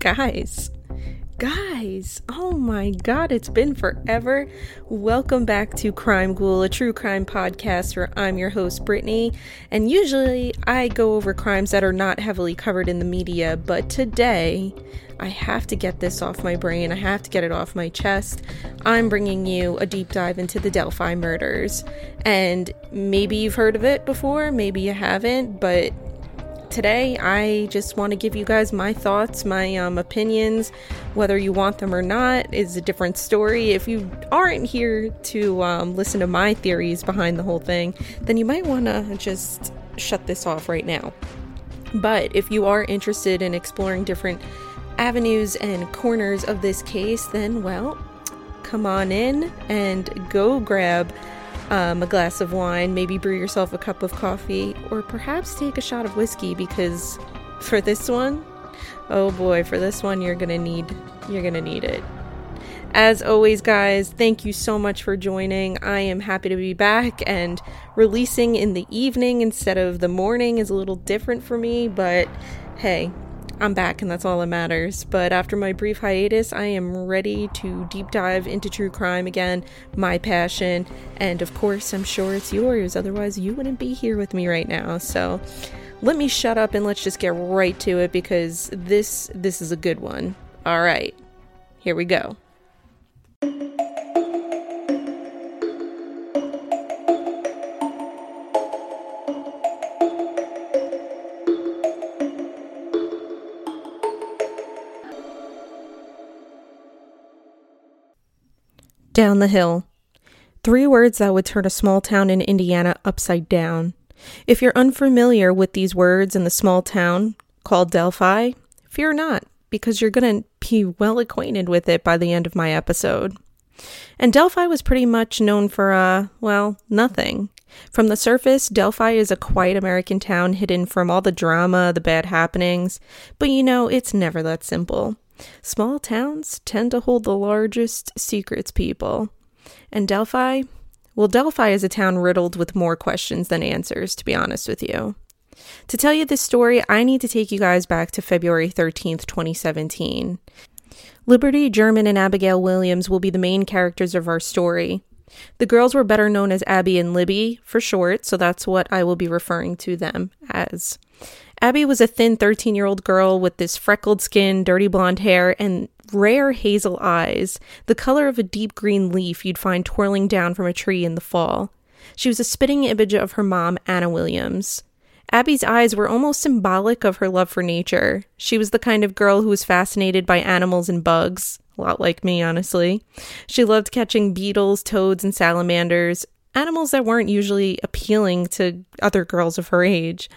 Guys, guys, oh my god, it's been forever. Welcome back to Crime Ghoul, a true crime podcast where I'm your host, Brittany. And usually I go over crimes that are not heavily covered in the media, but today I have to get this off my brain. I have to get it off my chest. I'm bringing you a deep dive into the Delphi murders. And maybe you've heard of it before, maybe you haven't, but today I just want to give you guys my thoughts, my um, opinions. Whether you want them or not is a different story. If you aren't here to um, listen to my theories behind the whole thing, then you might want to just shut this off right now. But if you are interested in exploring different avenues and corners of this case, then well, come on in and go grab um, a glass of wine, maybe brew yourself a cup of coffee, or perhaps take a shot of whiskey because for this one, oh boy, for this one you're gonna need you're gonna need it. As always, guys, thank you so much for joining. I am happy to be back and releasing in the evening instead of the morning is a little different for me, but hey, I'm back and that's all that matters. But after my brief hiatus, I am ready to deep dive into true crime again, my passion, and of course, I'm sure it's yours. Otherwise, you wouldn't be here with me right now. So, let me shut up and let's just get right to it because this this is a good one. All right. Here we go. Down the hill. Three words that would turn a small town in Indiana upside down. If you're unfamiliar with these words in the small town called Delphi, fear not, because you're going to be well acquainted with it by the end of my episode. And Delphi was pretty much known for, uh, well, nothing. From the surface, Delphi is a quiet American town hidden from all the drama, the bad happenings, but you know, it's never that simple. Small towns tend to hold the largest secrets, people. And Delphi? Well, Delphi is a town riddled with more questions than answers, to be honest with you. To tell you this story, I need to take you guys back to February 13th, 2017. Liberty German and Abigail Williams will be the main characters of our story. The girls were better known as Abby and Libby for short, so that's what I will be referring to them as. Abby was a thin 13 year old girl with this freckled skin, dirty blonde hair, and rare hazel eyes, the color of a deep green leaf you'd find twirling down from a tree in the fall. She was a spitting image of her mom, Anna Williams. Abby's eyes were almost symbolic of her love for nature. She was the kind of girl who was fascinated by animals and bugs, a lot like me, honestly. She loved catching beetles, toads, and salamanders, animals that weren't usually appealing to other girls of her age.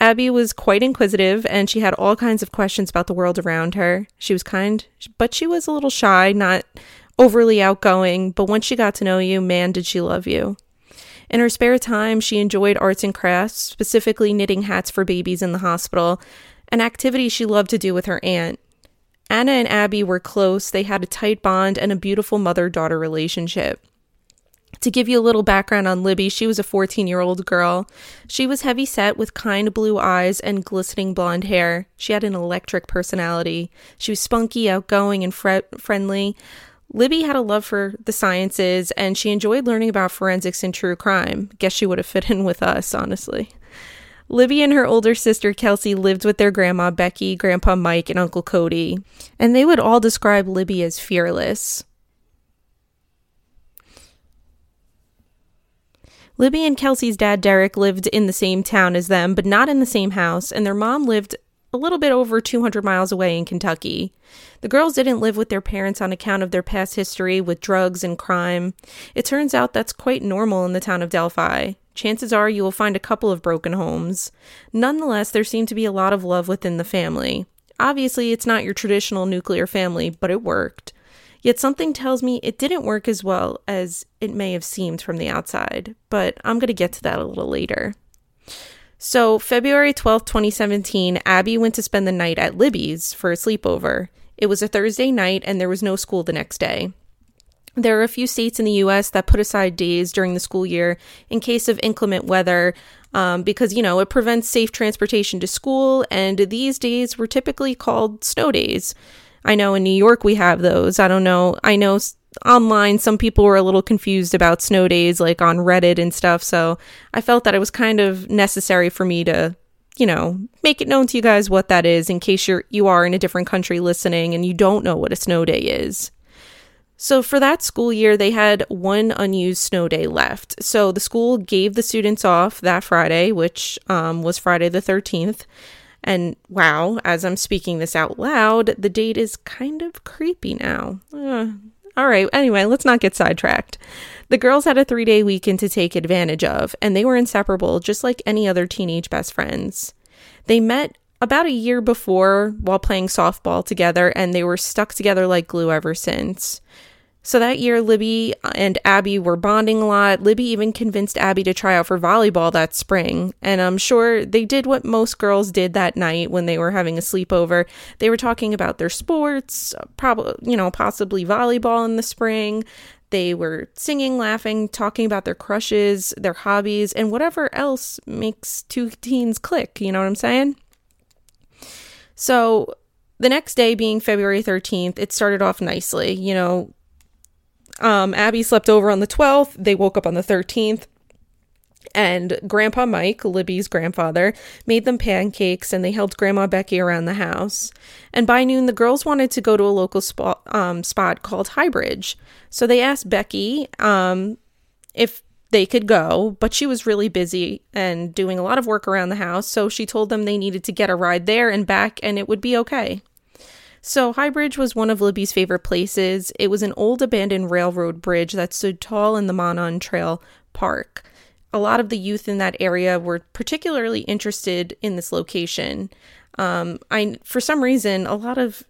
Abby was quite inquisitive and she had all kinds of questions about the world around her. She was kind, but she was a little shy, not overly outgoing, but once she got to know you, man, did she love you. In her spare time, she enjoyed arts and crafts, specifically knitting hats for babies in the hospital, an activity she loved to do with her aunt. Anna and Abby were close, they had a tight bond and a beautiful mother daughter relationship. To give you a little background on Libby, she was a 14 year old girl. She was heavy set with kind blue eyes and glistening blonde hair. She had an electric personality. She was spunky, outgoing, and fre- friendly. Libby had a love for the sciences and she enjoyed learning about forensics and true crime. Guess she would have fit in with us, honestly. Libby and her older sister Kelsey lived with their grandma Becky, Grandpa Mike, and Uncle Cody, and they would all describe Libby as fearless. Libby and Kelsey's dad, Derek, lived in the same town as them, but not in the same house, and their mom lived a little bit over 200 miles away in Kentucky. The girls didn't live with their parents on account of their past history with drugs and crime. It turns out that's quite normal in the town of Delphi. Chances are you will find a couple of broken homes. Nonetheless, there seemed to be a lot of love within the family. Obviously, it's not your traditional nuclear family, but it worked. Yet something tells me it didn't work as well as it may have seemed from the outside, but I'm going to get to that a little later. So, February 12th, 2017, Abby went to spend the night at Libby's for a sleepover. It was a Thursday night and there was no school the next day. There are a few states in the US that put aside days during the school year in case of inclement weather um, because, you know, it prevents safe transportation to school, and these days were typically called snow days. I know in New York we have those. I don't know. I know online some people were a little confused about snow days, like on Reddit and stuff, so I felt that it was kind of necessary for me to you know, make it known to you guys what that is in case you're you are in a different country listening and you don't know what a snow day is. So, for that school year, they had one unused snow day left. So, the school gave the students off that Friday, which um, was Friday the 13th. And wow, as I'm speaking this out loud, the date is kind of creepy now. All right, anyway, let's not get sidetracked. The girls had a three day weekend to take advantage of, and they were inseparable, just like any other teenage best friends. They met about a year before while playing softball together, and they were stuck together like glue ever since. So that year, Libby and Abby were bonding a lot. Libby even convinced Abby to try out for volleyball that spring. And I'm sure they did what most girls did that night when they were having a sleepover. They were talking about their sports, probably, you know, possibly volleyball in the spring. They were singing, laughing, talking about their crushes, their hobbies, and whatever else makes two teens click. You know what I'm saying? So the next day, being February 13th, it started off nicely. You know, um, Abby slept over on the 12th. They woke up on the 13th. And Grandpa Mike, Libby's grandfather, made them pancakes and they helped Grandma Becky around the house. And by noon, the girls wanted to go to a local spot, um, spot called Highbridge. So they asked Becky um, if they could go, but she was really busy and doing a lot of work around the house. So she told them they needed to get a ride there and back and it would be okay. So, Highbridge was one of Libby's favorite places. It was an old abandoned railroad bridge that stood tall in the Monon Trail Park. A lot of the youth in that area were particularly interested in this location. Um, I, for some reason, a lot of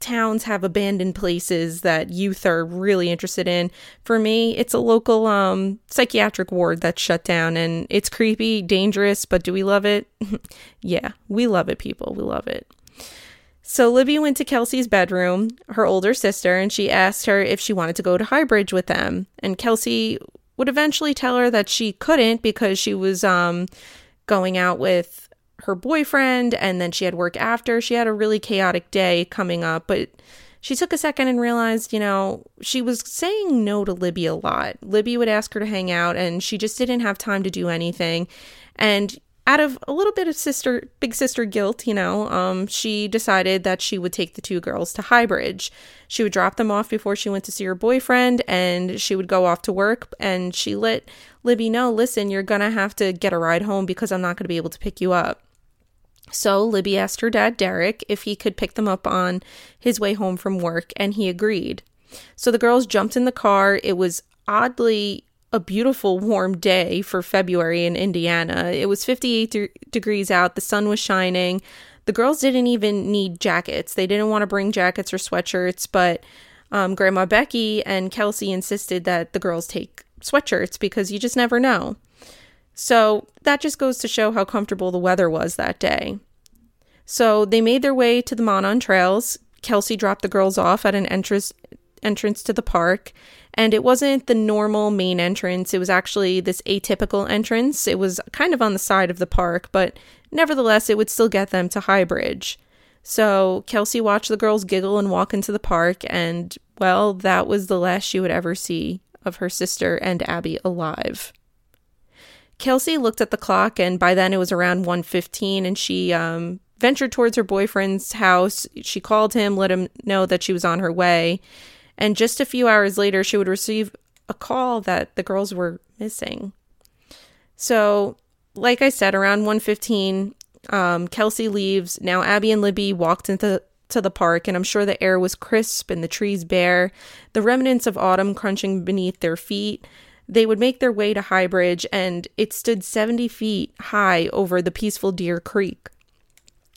towns have abandoned places that youth are really interested in. For me, it's a local um, psychiatric ward that's shut down, and it's creepy, dangerous, but do we love it? yeah, we love it, people. We love it. So Libby went to Kelsey's bedroom, her older sister, and she asked her if she wanted to go to Highbridge with them. And Kelsey would eventually tell her that she couldn't because she was um, going out with her boyfriend and then she had work after. She had a really chaotic day coming up, but she took a second and realized, you know, she was saying no to Libby a lot. Libby would ask her to hang out and she just didn't have time to do anything. And out of a little bit of sister big sister guilt, you know, um, she decided that she would take the two girls to Highbridge. She would drop them off before she went to see her boyfriend, and she would go off to work. And she let Libby know, "Listen, you're gonna have to get a ride home because I'm not gonna be able to pick you up." So Libby asked her dad, Derek, if he could pick them up on his way home from work, and he agreed. So the girls jumped in the car. It was oddly a beautiful warm day for February in Indiana. It was 58 de- degrees out, the sun was shining. The girls didn't even need jackets. They didn't want to bring jackets or sweatshirts, but um, Grandma Becky and Kelsey insisted that the girls take sweatshirts because you just never know. So that just goes to show how comfortable the weather was that day. So they made their way to the Monon Trails. Kelsey dropped the girls off at an entrance entrance to the park, and it wasn't the normal main entrance, it was actually this atypical entrance. It was kind of on the side of the park, but nevertheless, it would still get them to Highbridge. So Kelsey watched the girls giggle and walk into the park, and well, that was the last she would ever see of her sister and Abby alive. Kelsey looked at the clock, and by then it was around 1.15, and she um, ventured towards her boyfriend's house. She called him, let him know that she was on her way, and just a few hours later, she would receive a call that the girls were missing. So, like I said, around 1:15, um, Kelsey leaves. Now Abby and Libby walked into to the park, and I'm sure the air was crisp and the trees bare, the remnants of autumn crunching beneath their feet. They would make their way to Highbridge, and it stood 70 feet high over the peaceful Deer Creek.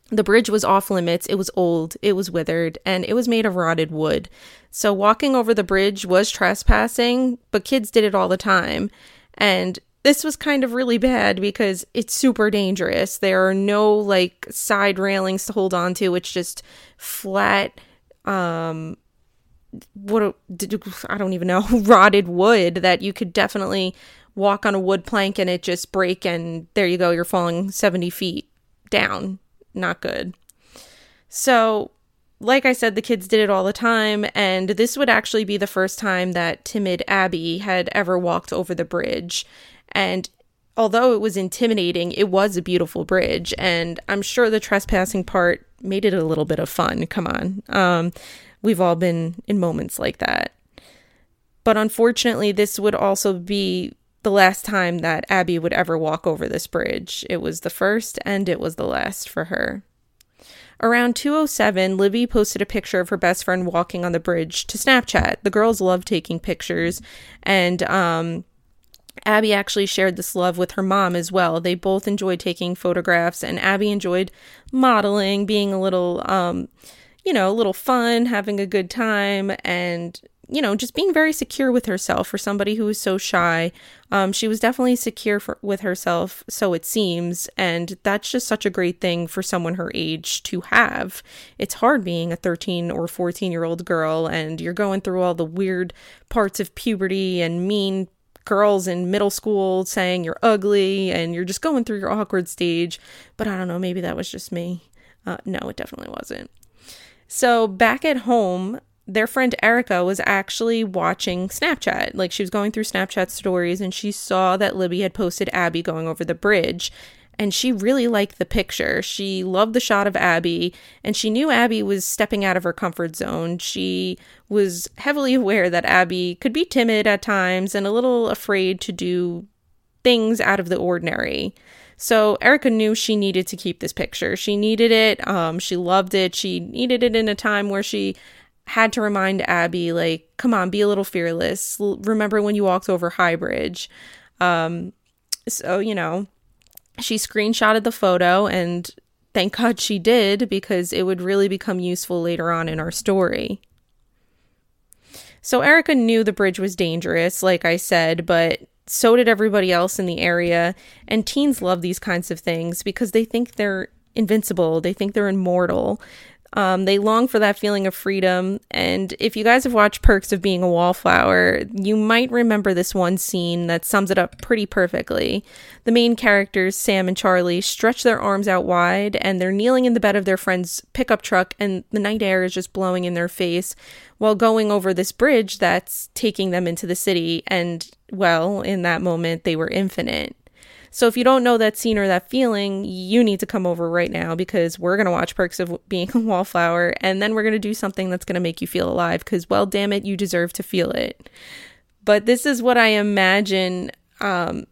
The bridge was off limits, it was old, it was withered, and it was made of rotted wood. So walking over the bridge was trespassing, but kids did it all the time. And this was kind of really bad because it's super dangerous. There are no like side railings to hold on to. It's just flat um what I don't even know rotted wood that you could definitely walk on a wood plank and it just break and there you go you're falling 70 feet down not good so like I said, the kids did it all the time, and this would actually be the first time that timid Abby had ever walked over the bridge. And although it was intimidating, it was a beautiful bridge, and I'm sure the trespassing part made it a little bit of fun. Come on. Um, we've all been in moments like that. But unfortunately, this would also be the last time that Abby would ever walk over this bridge. It was the first and it was the last for her. Around 207, Libby posted a picture of her best friend walking on the bridge to Snapchat. The girls love taking pictures, and um, Abby actually shared this love with her mom as well. They both enjoyed taking photographs, and Abby enjoyed modeling, being a little, um, you know, a little fun, having a good time, and you know, just being very secure with herself for somebody who was so shy. Um, she was definitely secure for, with herself, so it seems, and that's just such a great thing for someone her age to have. It's hard being a 13 or 14 year old girl, and you're going through all the weird parts of puberty and mean girls in middle school saying you're ugly and you're just going through your awkward stage. But I don't know, maybe that was just me. Uh, no, it definitely wasn't. So back at home, their friend Erica was actually watching Snapchat. Like she was going through Snapchat stories and she saw that Libby had posted Abby going over the bridge and she really liked the picture. She loved the shot of Abby, and she knew Abby was stepping out of her comfort zone. She was heavily aware that Abby could be timid at times and a little afraid to do things out of the ordinary. So Erica knew she needed to keep this picture. She needed it. Um, she loved it. She needed it in a time where she had to remind Abby, like, come on, be a little fearless. L- remember when you walked over High Bridge. Um, so, you know, she screenshotted the photo and thank God she did because it would really become useful later on in our story. So Erica knew the bridge was dangerous, like I said, but so did everybody else in the area. And teens love these kinds of things because they think they're invincible, they think they're immortal. Um, they long for that feeling of freedom. And if you guys have watched Perks of Being a Wallflower, you might remember this one scene that sums it up pretty perfectly. The main characters, Sam and Charlie, stretch their arms out wide and they're kneeling in the bed of their friend's pickup truck, and the night air is just blowing in their face while going over this bridge that's taking them into the city. And, well, in that moment, they were infinite. So if you don't know that scene or that feeling, you need to come over right now because we're going to watch Perks of Being a Wallflower and then we're going to do something that's going to make you feel alive because, well, damn it, you deserve to feel it. But this is what I imagine um,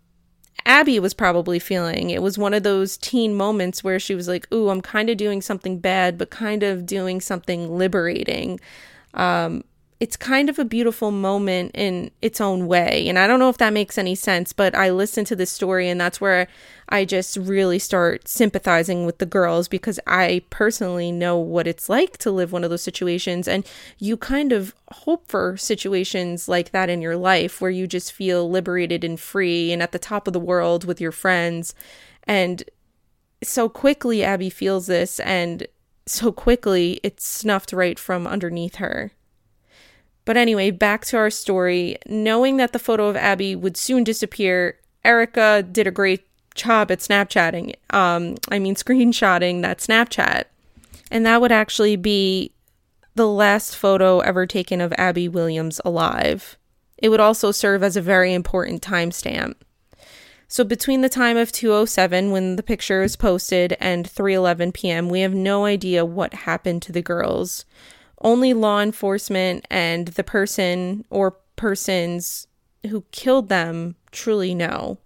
Abby was probably feeling. It was one of those teen moments where she was like, Ooh, I'm kind of doing something bad, but kind of doing something liberating. Um, it's kind of a beautiful moment in its own way. And I don't know if that makes any sense, but I listen to this story and that's where I just really start sympathizing with the girls because I personally know what it's like to live one of those situations. And you kind of hope for situations like that in your life where you just feel liberated and free and at the top of the world with your friends. And so quickly, Abby feels this, and so quickly, it's snuffed right from underneath her. But anyway, back to our story. Knowing that the photo of Abby would soon disappear, Erica did a great job at Snapchatting. Um, I mean, screenshotting that Snapchat. And that would actually be the last photo ever taken of Abby Williams alive. It would also serve as a very important timestamp. So between the time of 207 when the picture is posted and 3:11 p.m., we have no idea what happened to the girls only law enforcement and the person or persons who killed them truly know.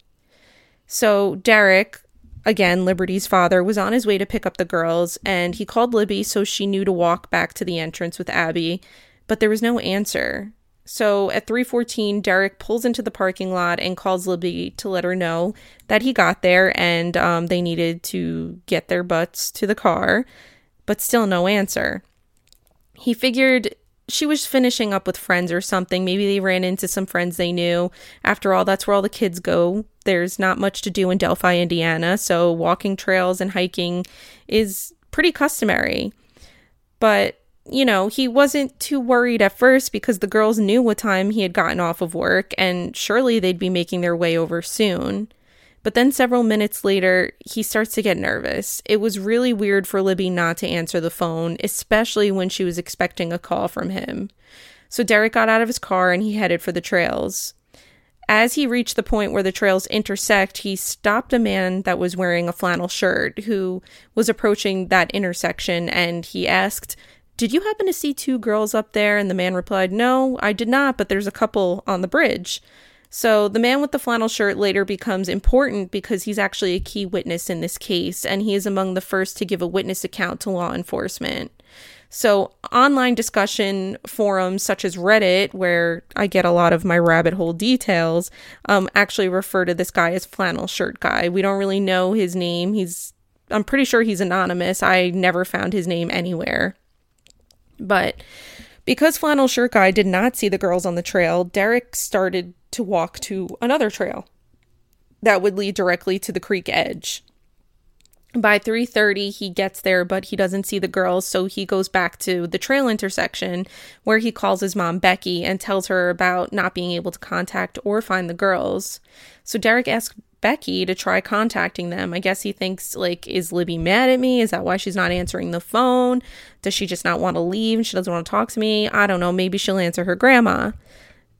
So, Derek, again, Liberty's father, was on his way to pick up the girls and he called Libby so she knew to walk back to the entrance with Abby, but there was no answer. So at 3:14, Derek pulls into the parking lot and calls Libby to let her know that he got there and um, they needed to get their butts to the car, but still no answer he figured she was finishing up with friends or something. Maybe they ran into some friends they knew. After all, that's where all the kids go. There's not much to do in Delphi, Indiana, so walking trails and hiking is pretty customary. But you know, he wasn't too worried at first because the girls knew what time he had gotten off of work and surely they'd be making their way over soon. But then several minutes later, he starts to get nervous. It was really weird for Libby not to answer the phone, especially when she was expecting a call from him. So Derek got out of his car and he headed for the trails. As he reached the point where the trails intersect, he stopped a man that was wearing a flannel shirt who was approaching that intersection and he asked, Did you happen to see two girls up there? And the man replied, No, I did not, but there's a couple on the bridge. So the man with the flannel shirt later becomes important because he's actually a key witness in this case, and he is among the first to give a witness account to law enforcement. So, online discussion forums such as Reddit, where I get a lot of my rabbit hole details, um, actually refer to this guy as Flannel Shirt Guy. We don't really know his name. He's, I'm pretty sure he's anonymous. I never found his name anywhere. But because Flannel Shirt Guy did not see the girls on the trail, Derek started to walk to another trail that would lead directly to the creek edge by 3:30 he gets there but he doesn't see the girls so he goes back to the trail intersection where he calls his mom Becky and tells her about not being able to contact or find the girls. So Derek asks Becky to try contacting them. I guess he thinks like is Libby mad at me? Is that why she's not answering the phone? Does she just not want to leave and she doesn't want to talk to me? I don't know, maybe she'll answer her grandma.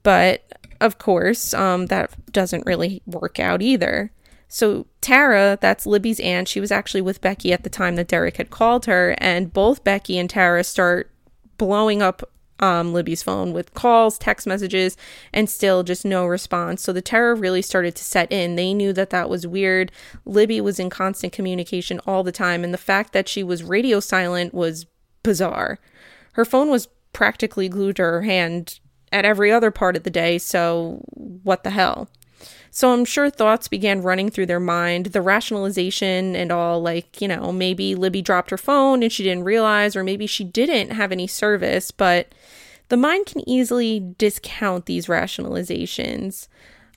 But of course, um that doesn't really work out either. So Tara, that's Libby's aunt, she was actually with Becky at the time that Derek had called her, and both Becky and Tara start blowing up um, Libby's phone with calls, text messages, and still just no response. So the terror really started to set in. They knew that that was weird. Libby was in constant communication all the time, and the fact that she was radio silent was bizarre. Her phone was practically glued to her hand at every other part of the day, so what the hell? So I'm sure thoughts began running through their mind, the rationalization and all like, you know, maybe Libby dropped her phone and she didn't realize, or maybe she didn't have any service, but the mind can easily discount these rationalizations.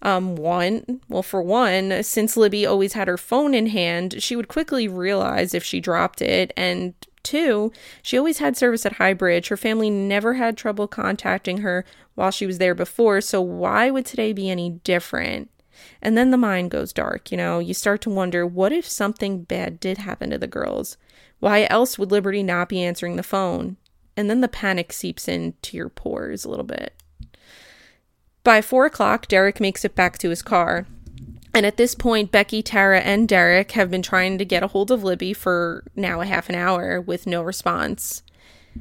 Um, one, well, for one, since Libby always had her phone in hand, she would quickly realize if she dropped it. And two, she always had service at Highbridge. Her family never had trouble contacting her while she was there before, so why would today be any different? And then the mind goes dark, you know, you start to wonder what if something bad did happen to the girls? Why else would Liberty not be answering the phone? And then the panic seeps into your pores a little bit. By four o'clock, Derek makes it back to his car. And at this point, Becky, Tara, and Derek have been trying to get a hold of Libby for now a half an hour with no response.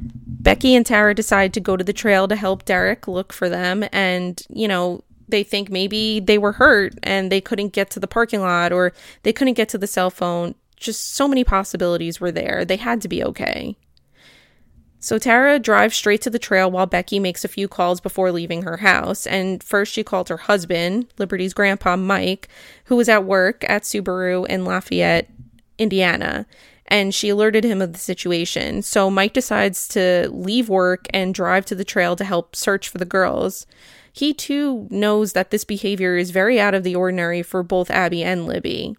Becky and Tara decide to go to the trail to help Derek look for them. And, you know, they think maybe they were hurt and they couldn't get to the parking lot or they couldn't get to the cell phone. Just so many possibilities were there. They had to be okay. So Tara drives straight to the trail while Becky makes a few calls before leaving her house. And first she called her husband, Liberty's grandpa Mike, who was at work at Subaru in Lafayette, Indiana. And she alerted him of the situation. So Mike decides to leave work and drive to the trail to help search for the girls. He too knows that this behavior is very out of the ordinary for both Abby and Libby.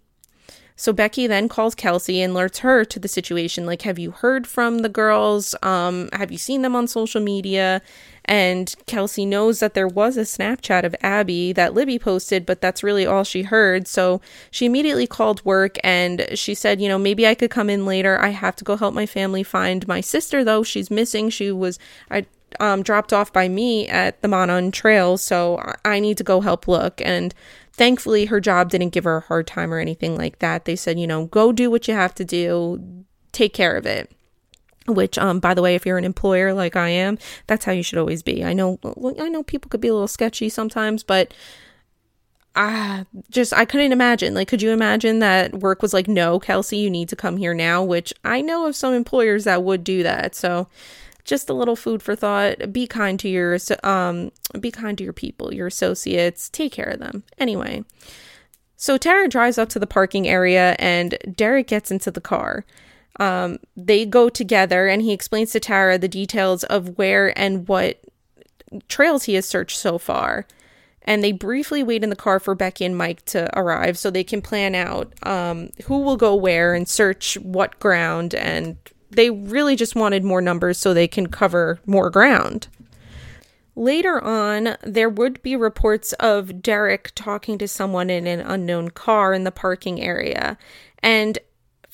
So Becky then calls Kelsey and alerts her to the situation. Like, have you heard from the girls? Um, have you seen them on social media? And Kelsey knows that there was a Snapchat of Abby that Libby posted, but that's really all she heard. So she immediately called work and she said, you know, maybe I could come in later. I have to go help my family find my sister, though. She's missing. She was, I um, dropped off by me at the Monon Trail, so I need to go help look. And thankfully, her job didn't give her a hard time or anything like that. They said, you know, go do what you have to do, take care of it. Which, um, by the way, if you're an employer like I am, that's how you should always be. I know, I know people could be a little sketchy sometimes, but I just I couldn't imagine. Like, could you imagine that work was like, no, Kelsey, you need to come here now? Which I know of some employers that would do that. So just a little food for thought. Be kind to your um be kind to your people, your associates. Take care of them. Anyway. So Tara drives up to the parking area and Derek gets into the car. Um, they go together and he explains to Tara the details of where and what trails he has searched so far. And they briefly wait in the car for Becky and Mike to arrive so they can plan out um, who will go where and search what ground and they really just wanted more numbers so they can cover more ground. Later on, there would be reports of Derek talking to someone in an unknown car in the parking area. And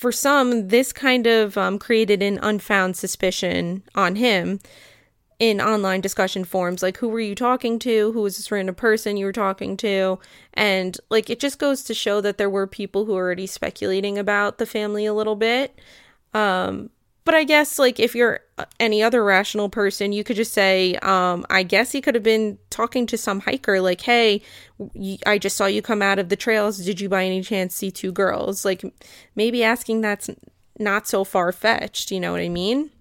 for some, this kind of um, created an unfound suspicion on him in online discussion forums. Like who were you talking to? Who was this random person you were talking to? And like it just goes to show that there were people who were already speculating about the family a little bit. Um but I guess like if you're any other rational person, you could just say, um, I guess he could have been talking to some hiker, like, "Hey, I just saw you come out of the trails. Did you by any chance see two girls?" Like, maybe asking that's not so far fetched. You know what I mean?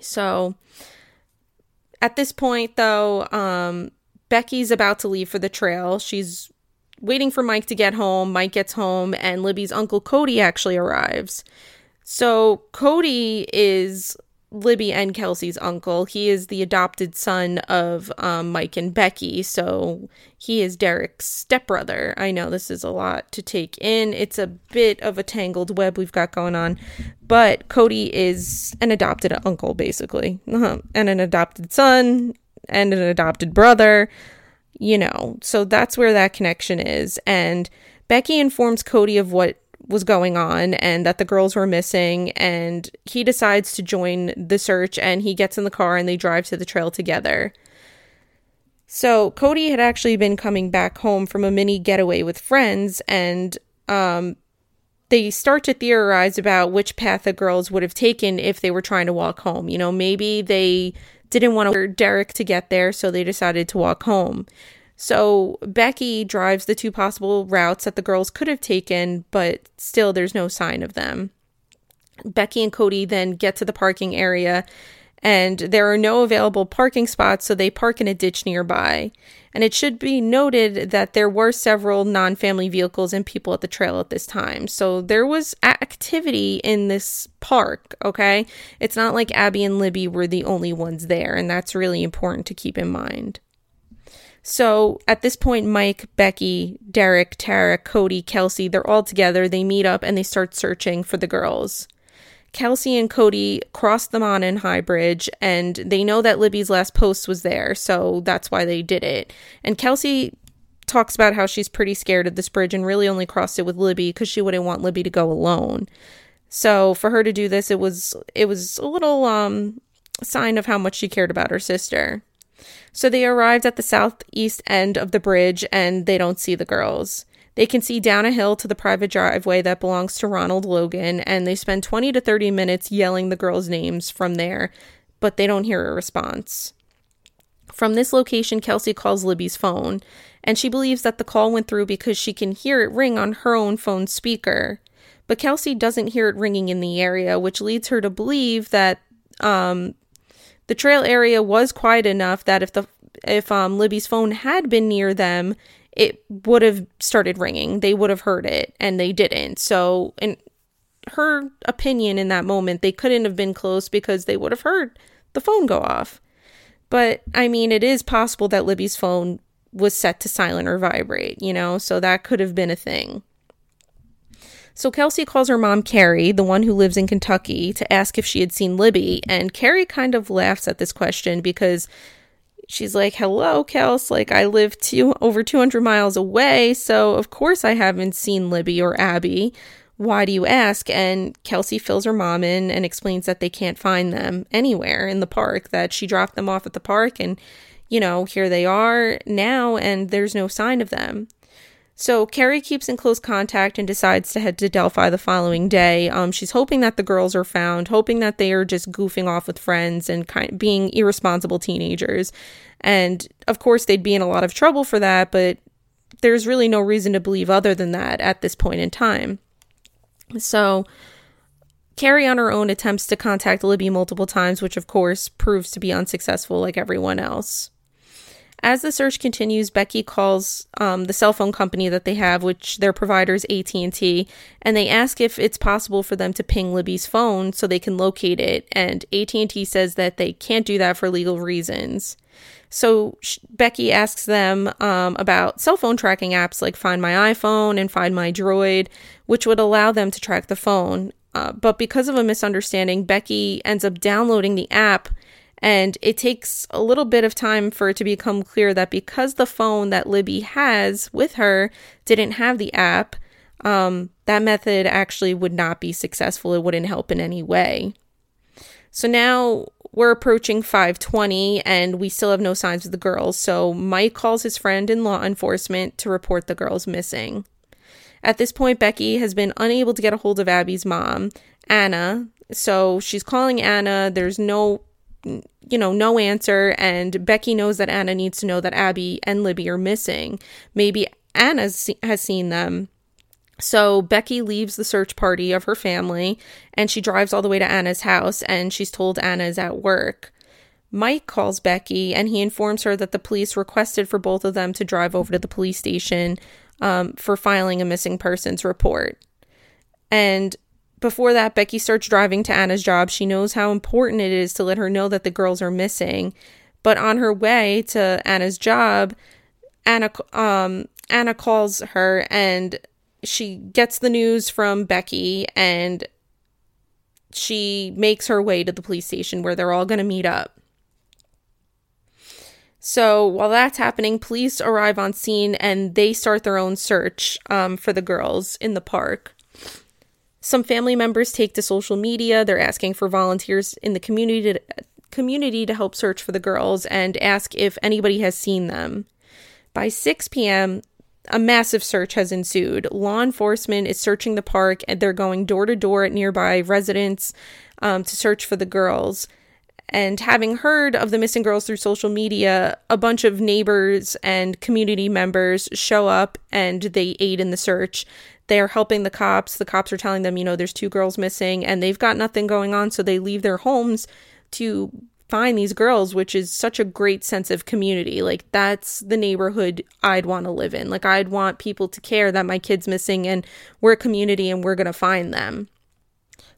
So, at this point, though, um, Becky's about to leave for the trail. She's waiting for Mike to get home. Mike gets home, and Libby's uncle Cody actually arrives. So Cody is Libby and Kelsey's uncle. He is the adopted son of um, Mike and Becky. So he is Derek's stepbrother. I know this is a lot to take in. It's a bit of a tangled web we've got going on. But Cody is an adopted uncle, basically, uh-huh. and an adopted son and an adopted brother. You know, so that's where that connection is. And Becky informs Cody of what was going on and that the girls were missing and he decides to join the search and he gets in the car and they drive to the trail together. So Cody had actually been coming back home from a mini getaway with friends and um, they start to theorize about which path the girls would have taken if they were trying to walk home. You know, maybe they didn't want to Derek to get there, so they decided to walk home. So Becky drives the two possible routes that the girls could have taken, but still there's no sign of them. Becky and Cody then get to the parking area and there are no available parking spots, so they park in a ditch nearby. And it should be noted that there were several non family vehicles and people at the trail at this time. So there was activity in this park, okay? It's not like Abby and Libby were the only ones there, and that's really important to keep in mind. So at this point, Mike, Becky, Derek, Tara, Cody, Kelsey, they're all together. They meet up and they start searching for the girls. Kelsey and Cody cross the Mon High Bridge and they know that Libby's last post was there, so that's why they did it. And Kelsey talks about how she's pretty scared of this bridge and really only crossed it with Libby because she wouldn't want Libby to go alone. So for her to do this, it was it was a little um sign of how much she cared about her sister. So they arrived at the southeast end of the bridge and they don't see the girls. They can see down a hill to the private driveway that belongs to Ronald Logan, and they spend 20 to 30 minutes yelling the girls' names from there, but they don't hear a response. From this location, Kelsey calls Libby's phone, and she believes that the call went through because she can hear it ring on her own phone speaker. But Kelsey doesn't hear it ringing in the area, which leads her to believe that um, the trail area was quiet enough that if the if um, Libby's phone had been near them, it would have started ringing. They would have heard it, and they didn't. So, in her opinion, in that moment, they couldn't have been close because they would have heard the phone go off. But I mean, it is possible that Libby's phone was set to silent or vibrate, you know, so that could have been a thing. So Kelsey calls her mom, Carrie, the one who lives in Kentucky, to ask if she had seen Libby. And Carrie kind of laughs at this question because she's like, Hello, Kels. Like, I live two, over 200 miles away. So, of course, I haven't seen Libby or Abby. Why do you ask? And Kelsey fills her mom in and explains that they can't find them anywhere in the park, that she dropped them off at the park and, you know, here they are now and there's no sign of them. So Carrie keeps in close contact and decides to head to Delphi the following day. Um, she's hoping that the girls are found, hoping that they are just goofing off with friends and kind of being irresponsible teenagers. And of course, they'd be in a lot of trouble for that, but there's really no reason to believe other than that at this point in time. So Carrie on her own attempts to contact Libby multiple times, which of course proves to be unsuccessful like everyone else. As the search continues, Becky calls um, the cell phone company that they have, which their provider is AT&T, and they ask if it's possible for them to ping Libby's phone so they can locate it. And AT&T says that they can't do that for legal reasons. So sh- Becky asks them um, about cell phone tracking apps like Find My iPhone and Find My Droid, which would allow them to track the phone. Uh, but because of a misunderstanding, Becky ends up downloading the app, and it takes a little bit of time for it to become clear that because the phone that Libby has with her didn't have the app, um, that method actually would not be successful. It wouldn't help in any way. So now we're approaching 520 and we still have no signs of the girls. So Mike calls his friend in law enforcement to report the girls missing. At this point, Becky has been unable to get a hold of Abby's mom, Anna. So she's calling Anna. There's no, you know, no answer. And Becky knows that Anna needs to know that Abby and Libby are missing. Maybe Anna has seen them. So Becky leaves the search party of her family and she drives all the way to Anna's house and she's told Anna is at work. Mike calls Becky and he informs her that the police requested for both of them to drive over to the police station um, for filing a missing persons report. And before that, Becky starts driving to Anna's job. She knows how important it is to let her know that the girls are missing. But on her way to Anna's job, Anna um, Anna calls her and she gets the news from Becky and she makes her way to the police station where they're all going to meet up. So while that's happening, police arrive on scene and they start their own search um, for the girls in the park. Some family members take to social media. They're asking for volunteers in the community to, community to help search for the girls and ask if anybody has seen them. By 6 p.m., a massive search has ensued. Law enforcement is searching the park and they're going door to door at nearby residents um, to search for the girls. And having heard of the missing girls through social media, a bunch of neighbors and community members show up and they aid in the search. They're helping the cops. The cops are telling them, you know, there's two girls missing and they've got nothing going on. So they leave their homes to find these girls, which is such a great sense of community. Like, that's the neighborhood I'd want to live in. Like, I'd want people to care that my kid's missing and we're a community and we're going to find them.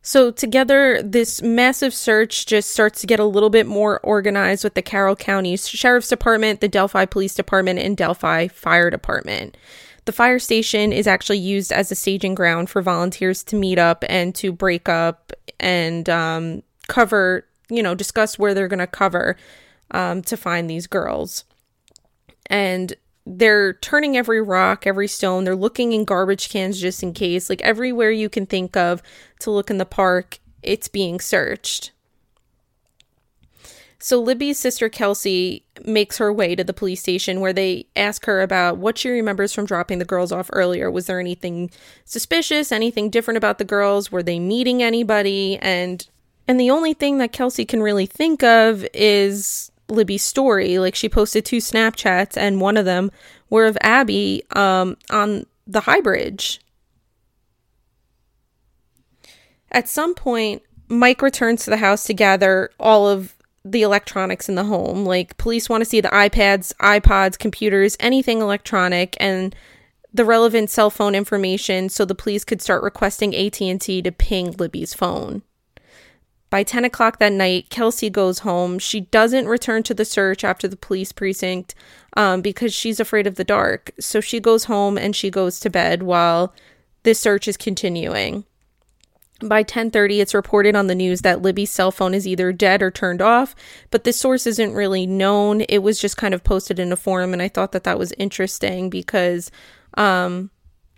So, together, this massive search just starts to get a little bit more organized with the Carroll County Sheriff's Department, the Delphi Police Department, and Delphi Fire Department. The fire station is actually used as a staging ground for volunteers to meet up and to break up and um, cover you know, discuss where they're going to cover um, to find these girls. And they're turning every rock, every stone. They're looking in garbage cans just in case. Like everywhere you can think of to look in the park, it's being searched. So Libby's sister Kelsey makes her way to the police station where they ask her about what she remembers from dropping the girls off earlier. Was there anything suspicious, anything different about the girls? Were they meeting anybody? And and the only thing that Kelsey can really think of is Libby's story. Like she posted two Snapchats, and one of them were of Abby um, on the high bridge. At some point, Mike returns to the house to gather all of the electronics in the home. Like police want to see the iPads, iPods, computers, anything electronic, and the relevant cell phone information so the police could start requesting AT&T to ping Libby's phone. By 10 o'clock that night, Kelsey goes home. She doesn't return to the search after the police precinct um, because she's afraid of the dark. So she goes home and she goes to bed while this search is continuing. By 10:30 it's reported on the news that Libby's cell phone is either dead or turned off, but this source isn't really known. It was just kind of posted in a forum and I thought that that was interesting because um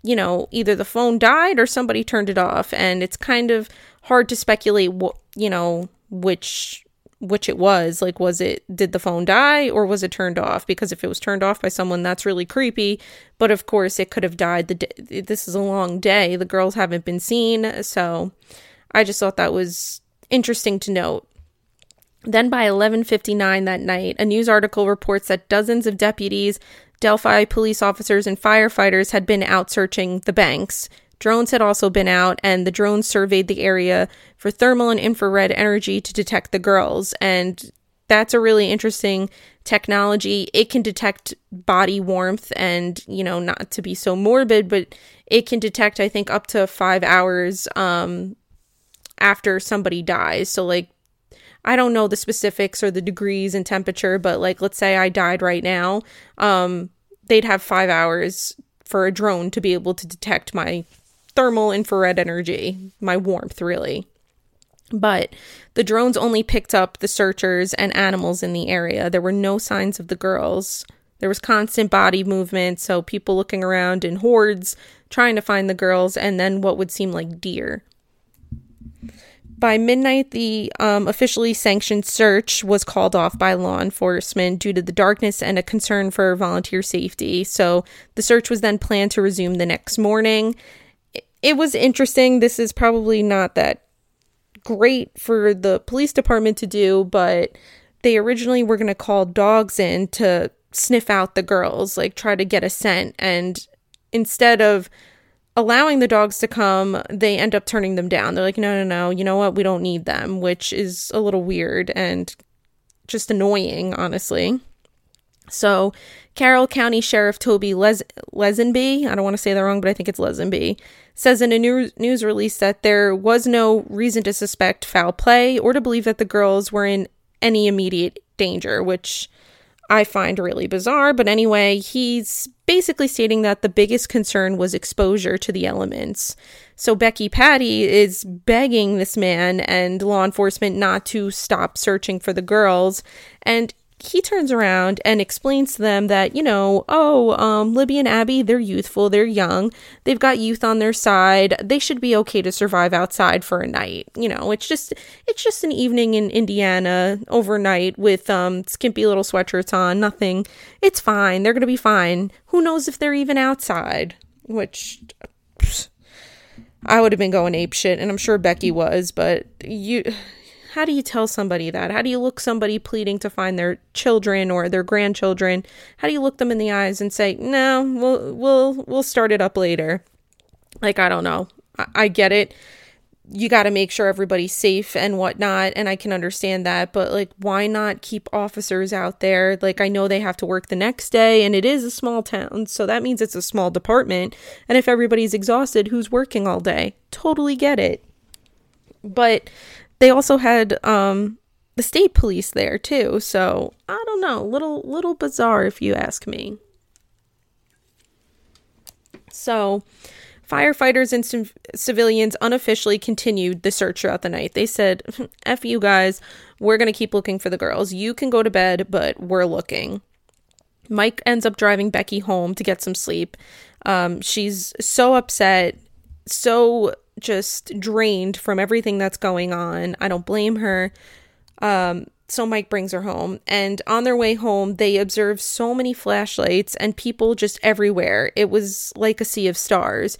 you know, either the phone died or somebody turned it off and it's kind of hard to speculate what you know which which it was like was it did the phone die or was it turned off? Because if it was turned off by someone that's really creepy. But of course it could have died the day this is a long day. The girls haven't been seen. So i just thought that was interesting to note. Then by 11:59 that night a news article reports that dozens of deputies Delphi police officers and firefighters had been out searching the banks Drones had also been out, and the drones surveyed the area for thermal and infrared energy to detect the girls. And that's a really interesting technology. It can detect body warmth, and, you know, not to be so morbid, but it can detect, I think, up to five hours um, after somebody dies. So, like, I don't know the specifics or the degrees and temperature, but like, let's say I died right now, um, they'd have five hours for a drone to be able to detect my thermal infrared energy, my warmth, really. But the drones only picked up the searchers and animals in the area. There were no signs of the girls. There was constant body movement, so people looking around in hordes trying to find the girls, and then what would seem like deer. By midnight, the um, officially sanctioned search was called off by law enforcement due to the darkness and a concern for volunteer safety. So the search was then planned to resume the next morning. It was interesting. This is probably not that great for the police department to do, but they originally were going to call dogs in to sniff out the girls, like try to get a scent. And instead of allowing the dogs to come, they end up turning them down. They're like, no, no, no, you know what? We don't need them, which is a little weird and just annoying, honestly. So, Carroll County Sheriff Toby Les- Lesenby, I don't want to say that wrong, but I think it's Lesenby, says in a new- news release that there was no reason to suspect foul play or to believe that the girls were in any immediate danger, which I find really bizarre. But anyway, he's basically stating that the biggest concern was exposure to the elements. So Becky Patty is begging this man and law enforcement not to stop searching for the girls. And he turns around and explains to them that, you know, oh, um, Libby and Abby, they're youthful, they're young, they've got youth on their side, they should be okay to survive outside for a night. You know, it's just it's just an evening in Indiana overnight with um skimpy little sweatshirts on, nothing. It's fine. They're gonna be fine. Who knows if they're even outside? Which I would have been going ape shit, and I'm sure Becky was, but you how do you tell somebody that? How do you look somebody pleading to find their children or their grandchildren? How do you look them in the eyes and say, "No, we'll we'll we'll start it up later"? Like I don't know. I, I get it. You got to make sure everybody's safe and whatnot, and I can understand that. But like, why not keep officers out there? Like, I know they have to work the next day, and it is a small town, so that means it's a small department. And if everybody's exhausted, who's working all day? Totally get it. But they also had um, the state police there too. So I don't know, little little bizarre if you ask me. So firefighters and civ- civilians unofficially continued the search throughout the night. They said, "F you guys, we're gonna keep looking for the girls. You can go to bed, but we're looking." Mike ends up driving Becky home to get some sleep. Um, she's so upset, so just drained from everything that's going on. I don't blame her. Um, so Mike brings her home, and on their way home, they observe so many flashlights and people just everywhere. It was like a sea of stars.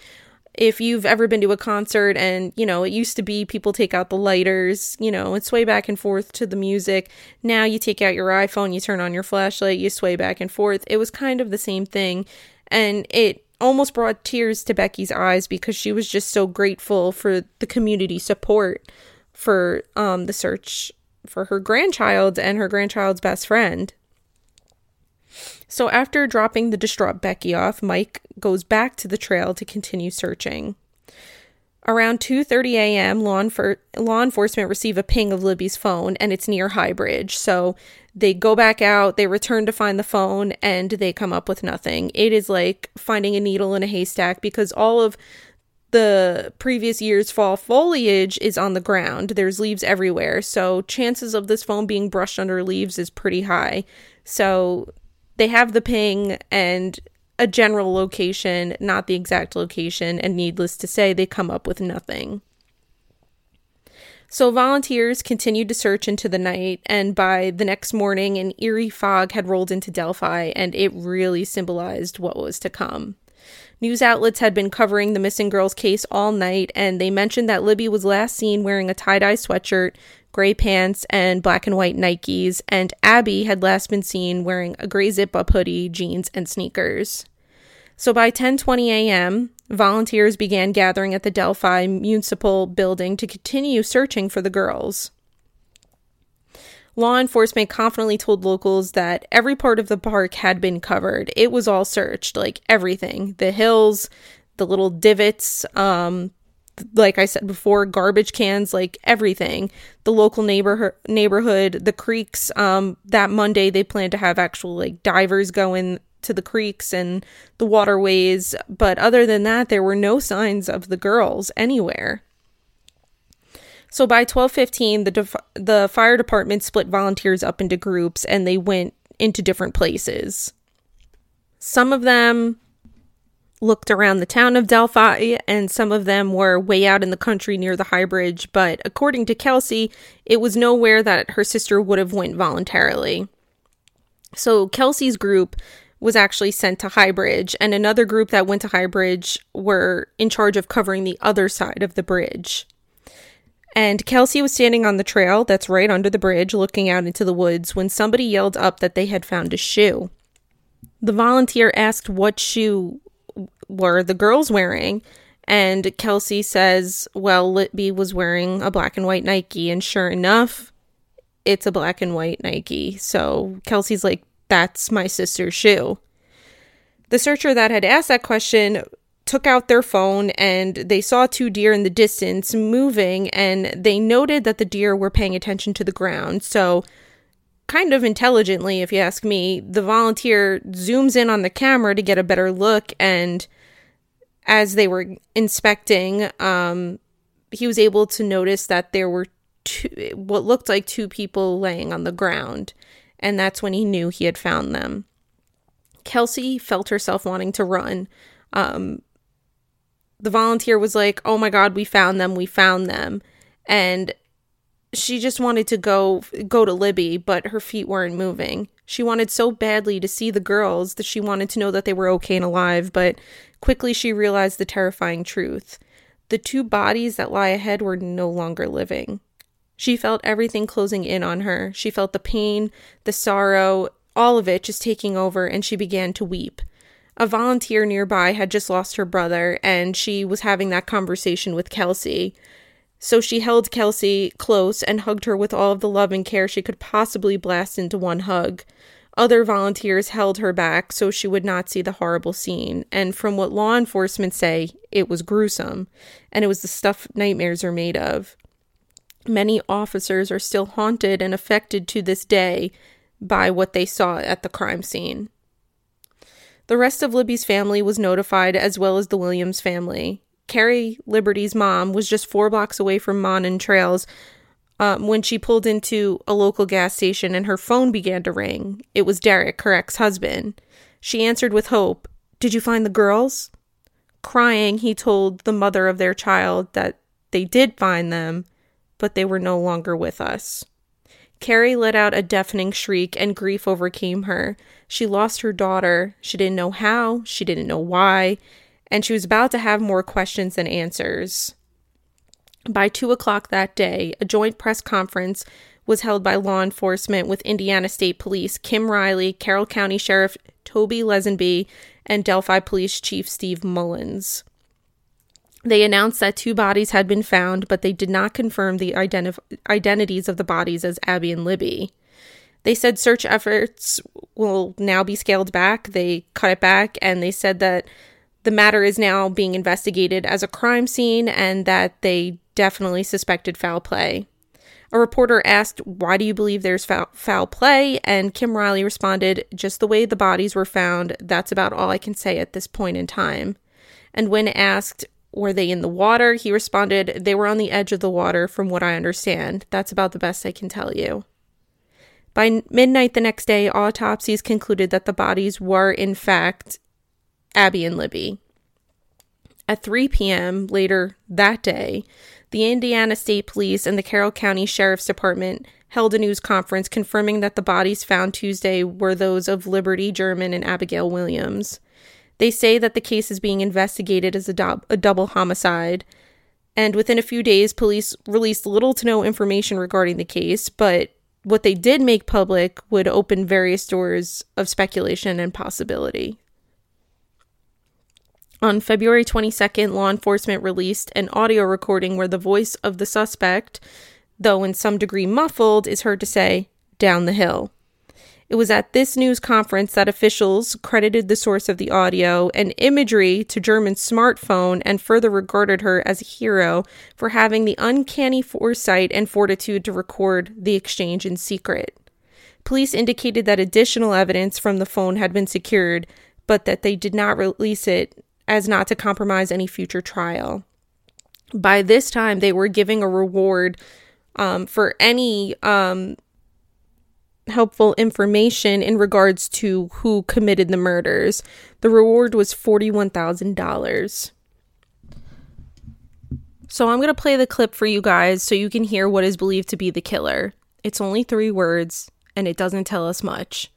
If you've ever been to a concert and, you know, it used to be people take out the lighters, you know, and sway back and forth to the music. Now you take out your iPhone, you turn on your flashlight, you sway back and forth. It was kind of the same thing. And it almost brought tears to Becky's eyes because she was just so grateful for the community support for um, the search for her grandchild and her grandchild's best friend. So after dropping the distraught Becky off, Mike goes back to the trail to continue searching. Around 2:30 a.m., law, enfor- law enforcement receive a ping of Libby's phone and it's near High Bridge. So they go back out, they return to find the phone, and they come up with nothing. It is like finding a needle in a haystack because all of the previous year's fall foliage is on the ground. There's leaves everywhere. So chances of this phone being brushed under leaves is pretty high. So they have the ping and a general location, not the exact location, and needless to say, they come up with nothing. So volunteers continued to search into the night, and by the next morning, an eerie fog had rolled into Delphi, and it really symbolized what was to come. News outlets had been covering the missing girl's case all night, and they mentioned that Libby was last seen wearing a tie dye sweatshirt, gray pants, and black and white Nikes, and Abby had last been seen wearing a gray zip up hoodie, jeans, and sneakers. So by 10:20 a.m., volunteers began gathering at the Delphi Municipal Building to continue searching for the girls. Law enforcement confidently told locals that every part of the park had been covered. It was all searched, like everything. The hills, the little divots, um like I said before, garbage cans, like everything. The local neighborhood neighborhood, the creeks, um that Monday they plan to have actual like divers go in to the creeks and the waterways, but other than that, there were no signs of the girls anywhere. So by 12:15, the def- the fire department split volunteers up into groups and they went into different places. Some of them looked around the town of Delphi, and some of them were way out in the country near the High Bridge. But according to Kelsey, it was nowhere that her sister would have went voluntarily. So Kelsey's group was actually sent to High Bridge, and another group that went to High Bridge were in charge of covering the other side of the bridge. And Kelsey was standing on the trail that's right under the bridge, looking out into the woods, when somebody yelled up that they had found a shoe. The volunteer asked what shoe were the girls wearing? And Kelsey says, well, Libby was wearing a black and white Nike. And sure enough, it's a black and white Nike. So Kelsey's like, that's my sister's shoe. The searcher that had asked that question took out their phone and they saw two deer in the distance moving and they noted that the deer were paying attention to the ground. So, kind of intelligently, if you ask me, the volunteer zooms in on the camera to get a better look and as they were inspecting, um, he was able to notice that there were two, what looked like two people laying on the ground. And that's when he knew he had found them. Kelsey felt herself wanting to run. Um, the volunteer was like, Oh my God, we found them, we found them. And she just wanted to go go to Libby, but her feet weren't moving. She wanted so badly to see the girls that she wanted to know that they were okay and alive, but quickly she realized the terrifying truth. The two bodies that lie ahead were no longer living. She felt everything closing in on her. She felt the pain, the sorrow, all of it just taking over, and she began to weep. A volunteer nearby had just lost her brother, and she was having that conversation with Kelsey. So she held Kelsey close and hugged her with all of the love and care she could possibly blast into one hug. Other volunteers held her back so she would not see the horrible scene, and from what law enforcement say, it was gruesome, and it was the stuff nightmares are made of. Many officers are still haunted and affected to this day by what they saw at the crime scene. The rest of Libby's family was notified, as well as the Williams family. Carrie Liberty's mom was just four blocks away from Monon Trails um, when she pulled into a local gas station and her phone began to ring. It was Derek, her ex husband. She answered with hope Did you find the girls? Crying, he told the mother of their child that they did find them, but they were no longer with us. Carrie let out a deafening shriek and grief overcame her. She lost her daughter. She didn't know how, she didn't know why, and she was about to have more questions than answers. By two o'clock that day, a joint press conference was held by law enforcement with Indiana State Police, Kim Riley, Carroll County Sheriff Toby Leazenby, and Delphi Police Chief Steve Mullins. They announced that two bodies had been found, but they did not confirm the identif- identities of the bodies as Abby and Libby. They said search efforts will now be scaled back. They cut it back, and they said that the matter is now being investigated as a crime scene and that they definitely suspected foul play. A reporter asked, Why do you believe there's foul, foul play? And Kim Riley responded, Just the way the bodies were found, that's about all I can say at this point in time. And when asked, Were they in the water? he responded, They were on the edge of the water, from what I understand. That's about the best I can tell you. By midnight the next day, autopsies concluded that the bodies were, in fact, Abby and Libby. At 3 p.m. later that day, the Indiana State Police and the Carroll County Sheriff's Department held a news conference confirming that the bodies found Tuesday were those of Liberty German and Abigail Williams. They say that the case is being investigated as a, do- a double homicide. And within a few days, police released little to no information regarding the case, but what they did make public would open various doors of speculation and possibility. On February 22nd, law enforcement released an audio recording where the voice of the suspect, though in some degree muffled, is heard to say, down the hill. It was at this news conference that officials credited the source of the audio and imagery to German smartphone and further regarded her as a hero for having the uncanny foresight and fortitude to record the exchange in secret. Police indicated that additional evidence from the phone had been secured, but that they did not release it as not to compromise any future trial. By this time, they were giving a reward um, for any um, helpful information in regards to who committed the murders. The reward was $41,000. So I'm going to play the clip for you guys so you can hear what is believed to be the killer. It's only three words and it doesn't tell us much.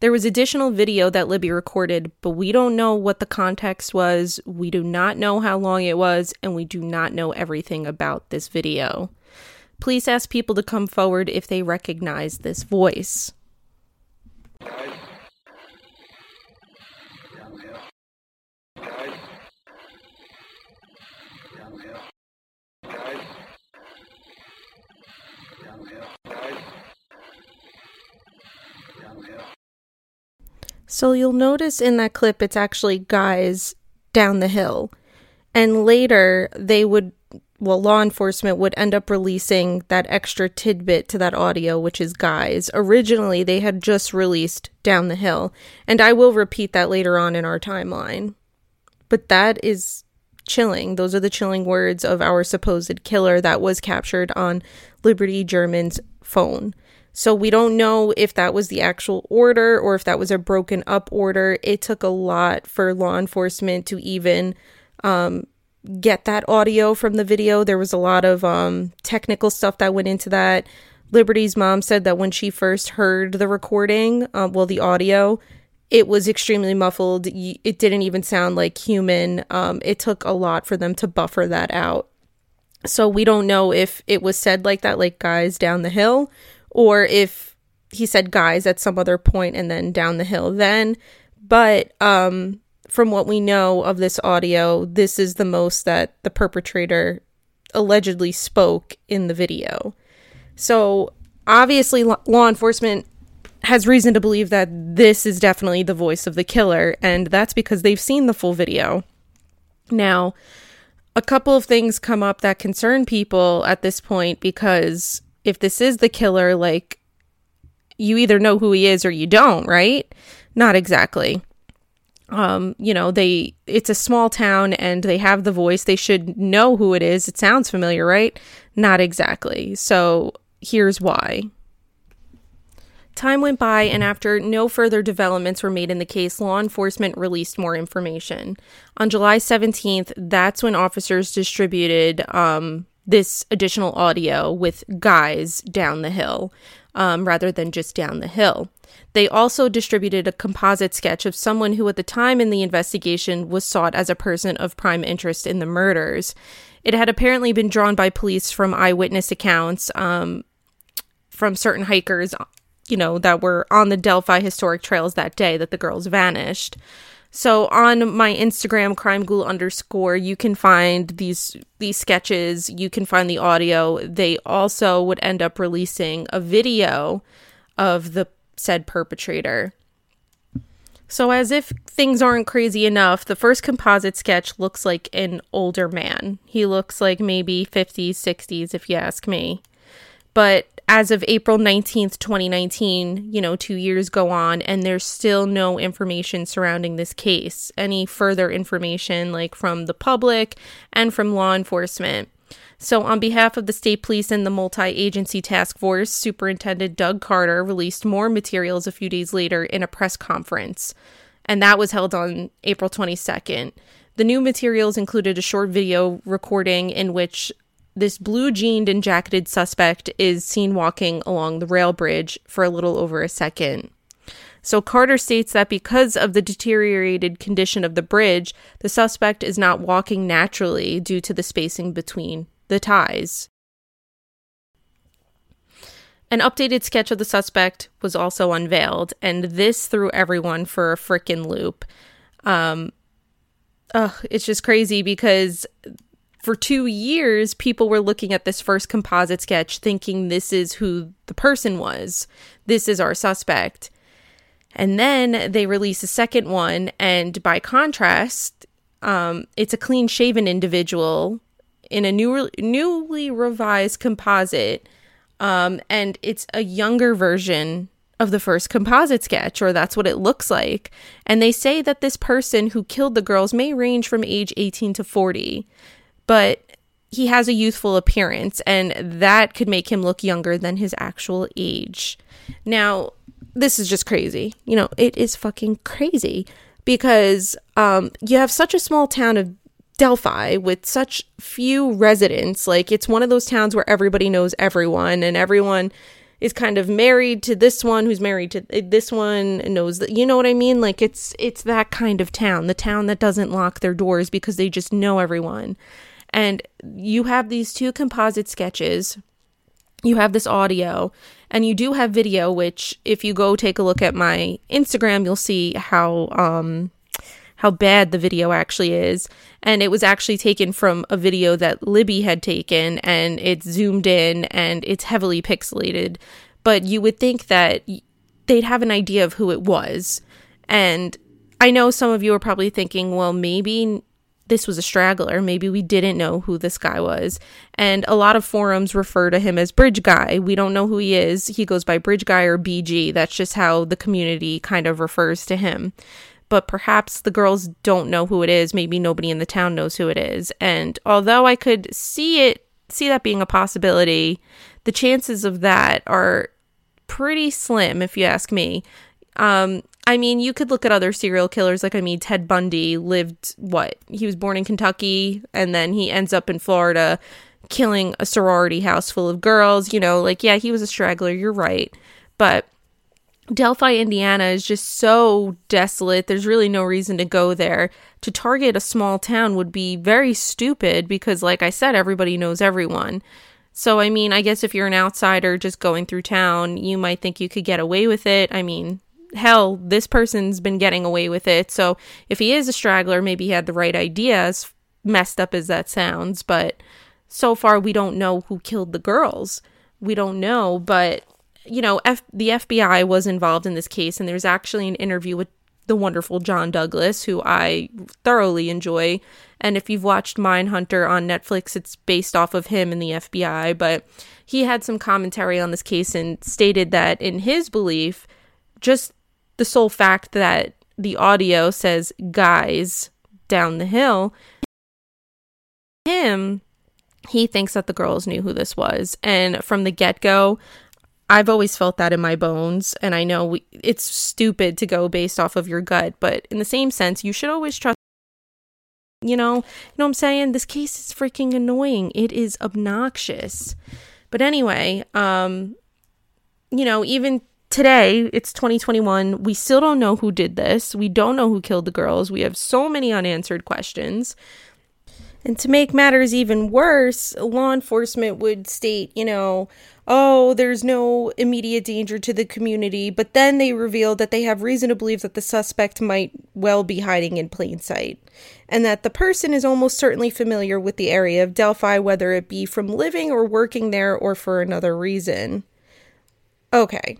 There was additional video that Libby recorded, but we don't know what the context was. We do not know how long it was, and we do not know everything about this video. Please ask people to come forward if they recognize this voice. So you'll notice in that clip it's actually guys down the hill. And later they would well law enforcement would end up releasing that extra tidbit to that audio which is guys. Originally they had just released down the hill, and I will repeat that later on in our timeline. But that is chilling. Those are the chilling words of our supposed killer that was captured on Liberty German's phone. So we don't know if that was the actual order or if that was a broken up order. It took a lot for law enforcement to even um, get that audio from the video. There was a lot of um, technical stuff that went into that. Liberty's mom said that when she first heard the recording, uh, well, the audio, it was extremely muffled. It didn't even sound like human. Um, it took a lot for them to buffer that out. So we don't know if it was said like that, like guys down the hill, or if he said guys at some other point and then down the hill then. But um, from what we know of this audio, this is the most that the perpetrator allegedly spoke in the video. So obviously, law enforcement has reason to believe that this is definitely the voice of the killer, and that's because they've seen the full video. Now, a couple of things come up that concern people at this point because if this is the killer, like you either know who he is or you don't, right? Not exactly. Um, you know, they it's a small town and they have the voice. They should know who it is. It sounds familiar, right? Not exactly. So, here's why. Time went by, and after no further developments were made in the case, law enforcement released more information. On July 17th, that's when officers distributed um, this additional audio with guys down the hill um, rather than just down the hill. They also distributed a composite sketch of someone who, at the time in the investigation, was sought as a person of prime interest in the murders. It had apparently been drawn by police from eyewitness accounts um, from certain hikers, you know, that were on the Delphi historic trails that day that the girls vanished. So on my Instagram, crime ghoul underscore, you can find these these sketches. You can find the audio. They also would end up releasing a video of the said perpetrator. So, as if things aren't crazy enough, the first composite sketch looks like an older man. He looks like maybe 50s, 60s, if you ask me. But as of April 19th, 2019, you know, two years go on, and there's still no information surrounding this case. Any further information, like from the public and from law enforcement. So, on behalf of the state police and the multi agency task force, Superintendent Doug Carter released more materials a few days later in a press conference, and that was held on April 22nd. The new materials included a short video recording in which this blue jeaned and jacketed suspect is seen walking along the rail bridge for a little over a second. So Carter states that because of the deteriorated condition of the bridge, the suspect is not walking naturally due to the spacing between the ties. An updated sketch of the suspect was also unveiled, and this threw everyone for a frickin' loop. Um, ugh, it's just crazy because for two years, people were looking at this first composite sketch thinking this is who the person was. This is our suspect. And then they release a second one, and by contrast, um, it's a clean shaven individual in a new, newly revised composite. Um, and it's a younger version of the first composite sketch, or that's what it looks like. And they say that this person who killed the girls may range from age 18 to 40, but he has a youthful appearance, and that could make him look younger than his actual age. Now, this is just crazy. You know, it is fucking crazy because um, you have such a small town of Delphi with such few residents. Like, it's one of those towns where everybody knows everyone, and everyone is kind of married to this one who's married to this one knows that you know what I mean like it's it's that kind of town the town that doesn't lock their doors because they just know everyone and you have these two composite sketches you have this audio and you do have video which if you go take a look at my Instagram you'll see how um how bad the video actually is. And it was actually taken from a video that Libby had taken, and it's zoomed in and it's heavily pixelated. But you would think that they'd have an idea of who it was. And I know some of you are probably thinking, well, maybe this was a straggler. Maybe we didn't know who this guy was. And a lot of forums refer to him as Bridge Guy. We don't know who he is. He goes by Bridge Guy or BG. That's just how the community kind of refers to him but perhaps the girls don't know who it is. Maybe nobody in the town knows who it is. And although I could see it, see that being a possibility, the chances of that are pretty slim, if you ask me. Um, I mean, you could look at other serial killers. Like, I mean, Ted Bundy lived what? He was born in Kentucky and then he ends up in Florida killing a sorority house full of girls. You know, like, yeah, he was a straggler. You're right. But Delphi, Indiana is just so desolate. There's really no reason to go there. To target a small town would be very stupid because, like I said, everybody knows everyone. So, I mean, I guess if you're an outsider just going through town, you might think you could get away with it. I mean, hell, this person's been getting away with it. So, if he is a straggler, maybe he had the right ideas, messed up as that sounds. But so far, we don't know who killed the girls. We don't know, but you know, F- the FBI was involved in this case, and there's actually an interview with the wonderful John Douglas, who I thoroughly enjoy. And if you've watched Mindhunter on Netflix, it's based off of him and the FBI. But he had some commentary on this case and stated that, in his belief, just the sole fact that the audio says guys down the hill, him, he thinks that the girls knew who this was. And from the get go, I've always felt that in my bones, and I know we, it's stupid to go based off of your gut, but in the same sense, you should always trust. You know, you know what I'm saying? This case is freaking annoying. It is obnoxious. But anyway, um, you know, even today, it's 2021. We still don't know who did this. We don't know who killed the girls. We have so many unanswered questions. And to make matters even worse, law enforcement would state, you know, oh, there's no immediate danger to the community, but then they reveal that they have reason to believe that the suspect might well be hiding in plain sight, and that the person is almost certainly familiar with the area of Delphi, whether it be from living or working there or for another reason. Okay.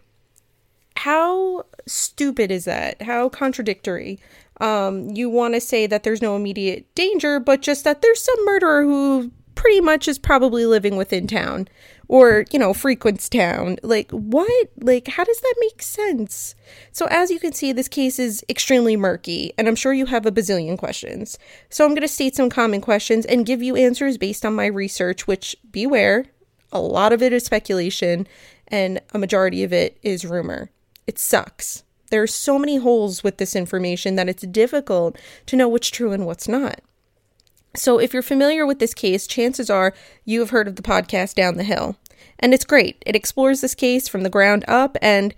How stupid is that? How contradictory? Um, you want to say that there's no immediate danger, but just that there's some murderer who pretty much is probably living within town or, you know, frequents town. Like, what? Like, how does that make sense? So, as you can see, this case is extremely murky, and I'm sure you have a bazillion questions. So, I'm going to state some common questions and give you answers based on my research, which, beware, a lot of it is speculation, and a majority of it is rumor. It sucks. There are so many holes with this information that it's difficult to know what's true and what's not. So, if you're familiar with this case, chances are you have heard of the podcast Down the Hill. And it's great. It explores this case from the ground up, and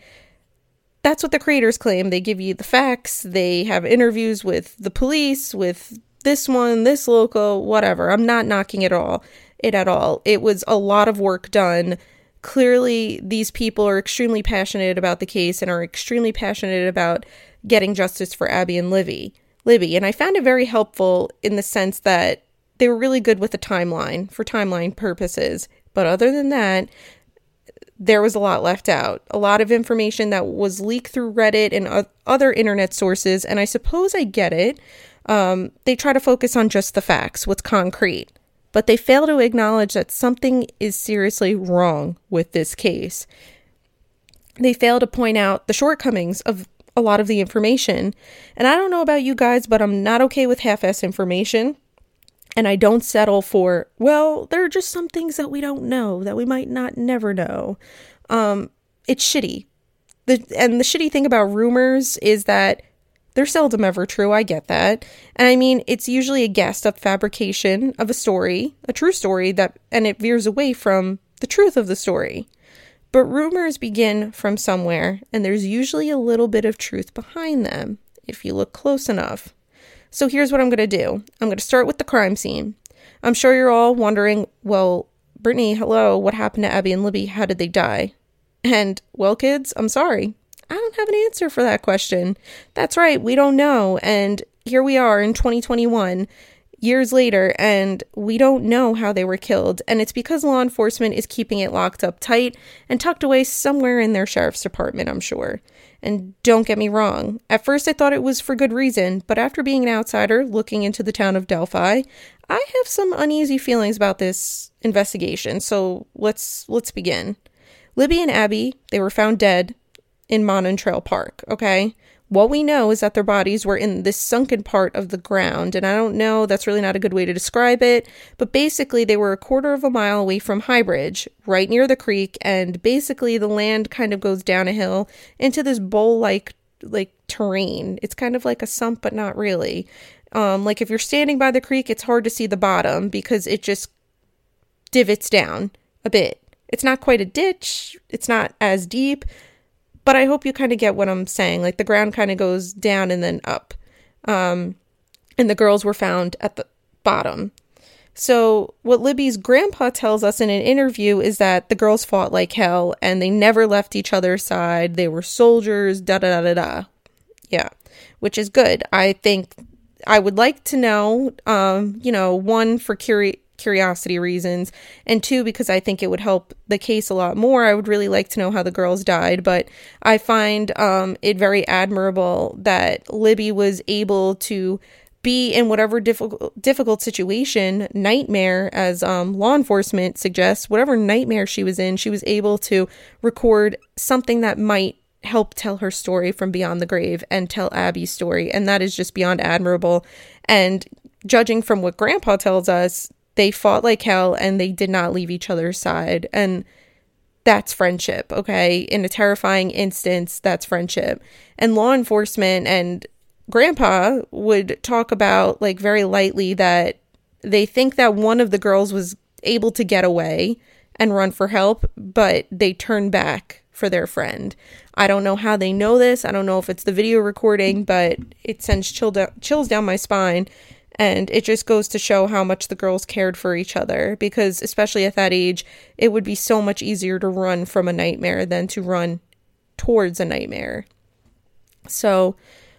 that's what the creators claim. They give you the facts, they have interviews with the police, with this one, this local, whatever. I'm not knocking it all it at all. It was a lot of work done clearly these people are extremely passionate about the case and are extremely passionate about getting justice for Abby and Livy. Libby, and I found it very helpful in the sense that they were really good with the timeline for timeline purposes. But other than that, there was a lot left out. A lot of information that was leaked through Reddit and other internet sources, and I suppose I get it. Um, they try to focus on just the facts, what's concrete but they fail to acknowledge that something is seriously wrong with this case. they fail to point out the shortcomings of a lot of the information. And I don't know about you guys, but I'm not okay with half ass information. And I don't settle for, well, there are just some things that we don't know that we might not never know. Um, it's shitty. The, and the shitty thing about rumors is that they're seldom ever true. I get that. And I mean, it's usually a guessed up fabrication of a story, a true story that, and it veers away from the truth of the story. But rumors begin from somewhere, and there's usually a little bit of truth behind them if you look close enough. So here's what I'm going to do I'm going to start with the crime scene. I'm sure you're all wondering, well, Brittany, hello, what happened to Abby and Libby? How did they die? And, well, kids, I'm sorry. I don't have an answer for that question. That's right, we don't know. And here we are in 2021, years later and we don't know how they were killed. And it's because law enforcement is keeping it locked up tight and tucked away somewhere in their sheriff's department, I'm sure. And don't get me wrong, at first I thought it was for good reason, but after being an outsider looking into the town of Delphi, I have some uneasy feelings about this investigation. So let's let's begin. Libby and Abby, they were found dead in Monon Trail Park, okay? What we know is that their bodies were in this sunken part of the ground, and I don't know, that's really not a good way to describe it, but basically they were a quarter of a mile away from Highbridge, right near the creek, and basically the land kind of goes down a hill into this bowl like like terrain. It's kind of like a sump, but not really. Um, like if you're standing by the creek, it's hard to see the bottom because it just divots down a bit. It's not quite a ditch, it's not as deep, but I hope you kind of get what I'm saying. Like the ground kind of goes down and then up. Um, and the girls were found at the bottom. So, what Libby's grandpa tells us in an interview is that the girls fought like hell and they never left each other's side. They were soldiers, da da da da da. Yeah, which is good. I think I would like to know, um, you know, one for curi- curiosity reasons, and two, because I think it would help the case a lot more. I would really like to know how the girls died, but I find um, it very admirable that Libby was able to be in whatever difficult difficult situation, nightmare, as um, law enforcement suggests, whatever nightmare she was in, she was able to record something that might help tell her story from beyond the grave and tell Abby's story, and that is just beyond admirable. And judging from what Grandpa tells us, they fought like hell and they did not leave each other's side. And that's friendship, okay? In a terrifying instance, that's friendship. And law enforcement and grandpa would talk about, like, very lightly that they think that one of the girls was able to get away and run for help, but they turn back for their friend. I don't know how they know this. I don't know if it's the video recording, but it sends chill do- chills down my spine and it just goes to show how much the girls cared for each other because, especially at that age, it would be so much easier to run from a nightmare than to run towards a nightmare. So,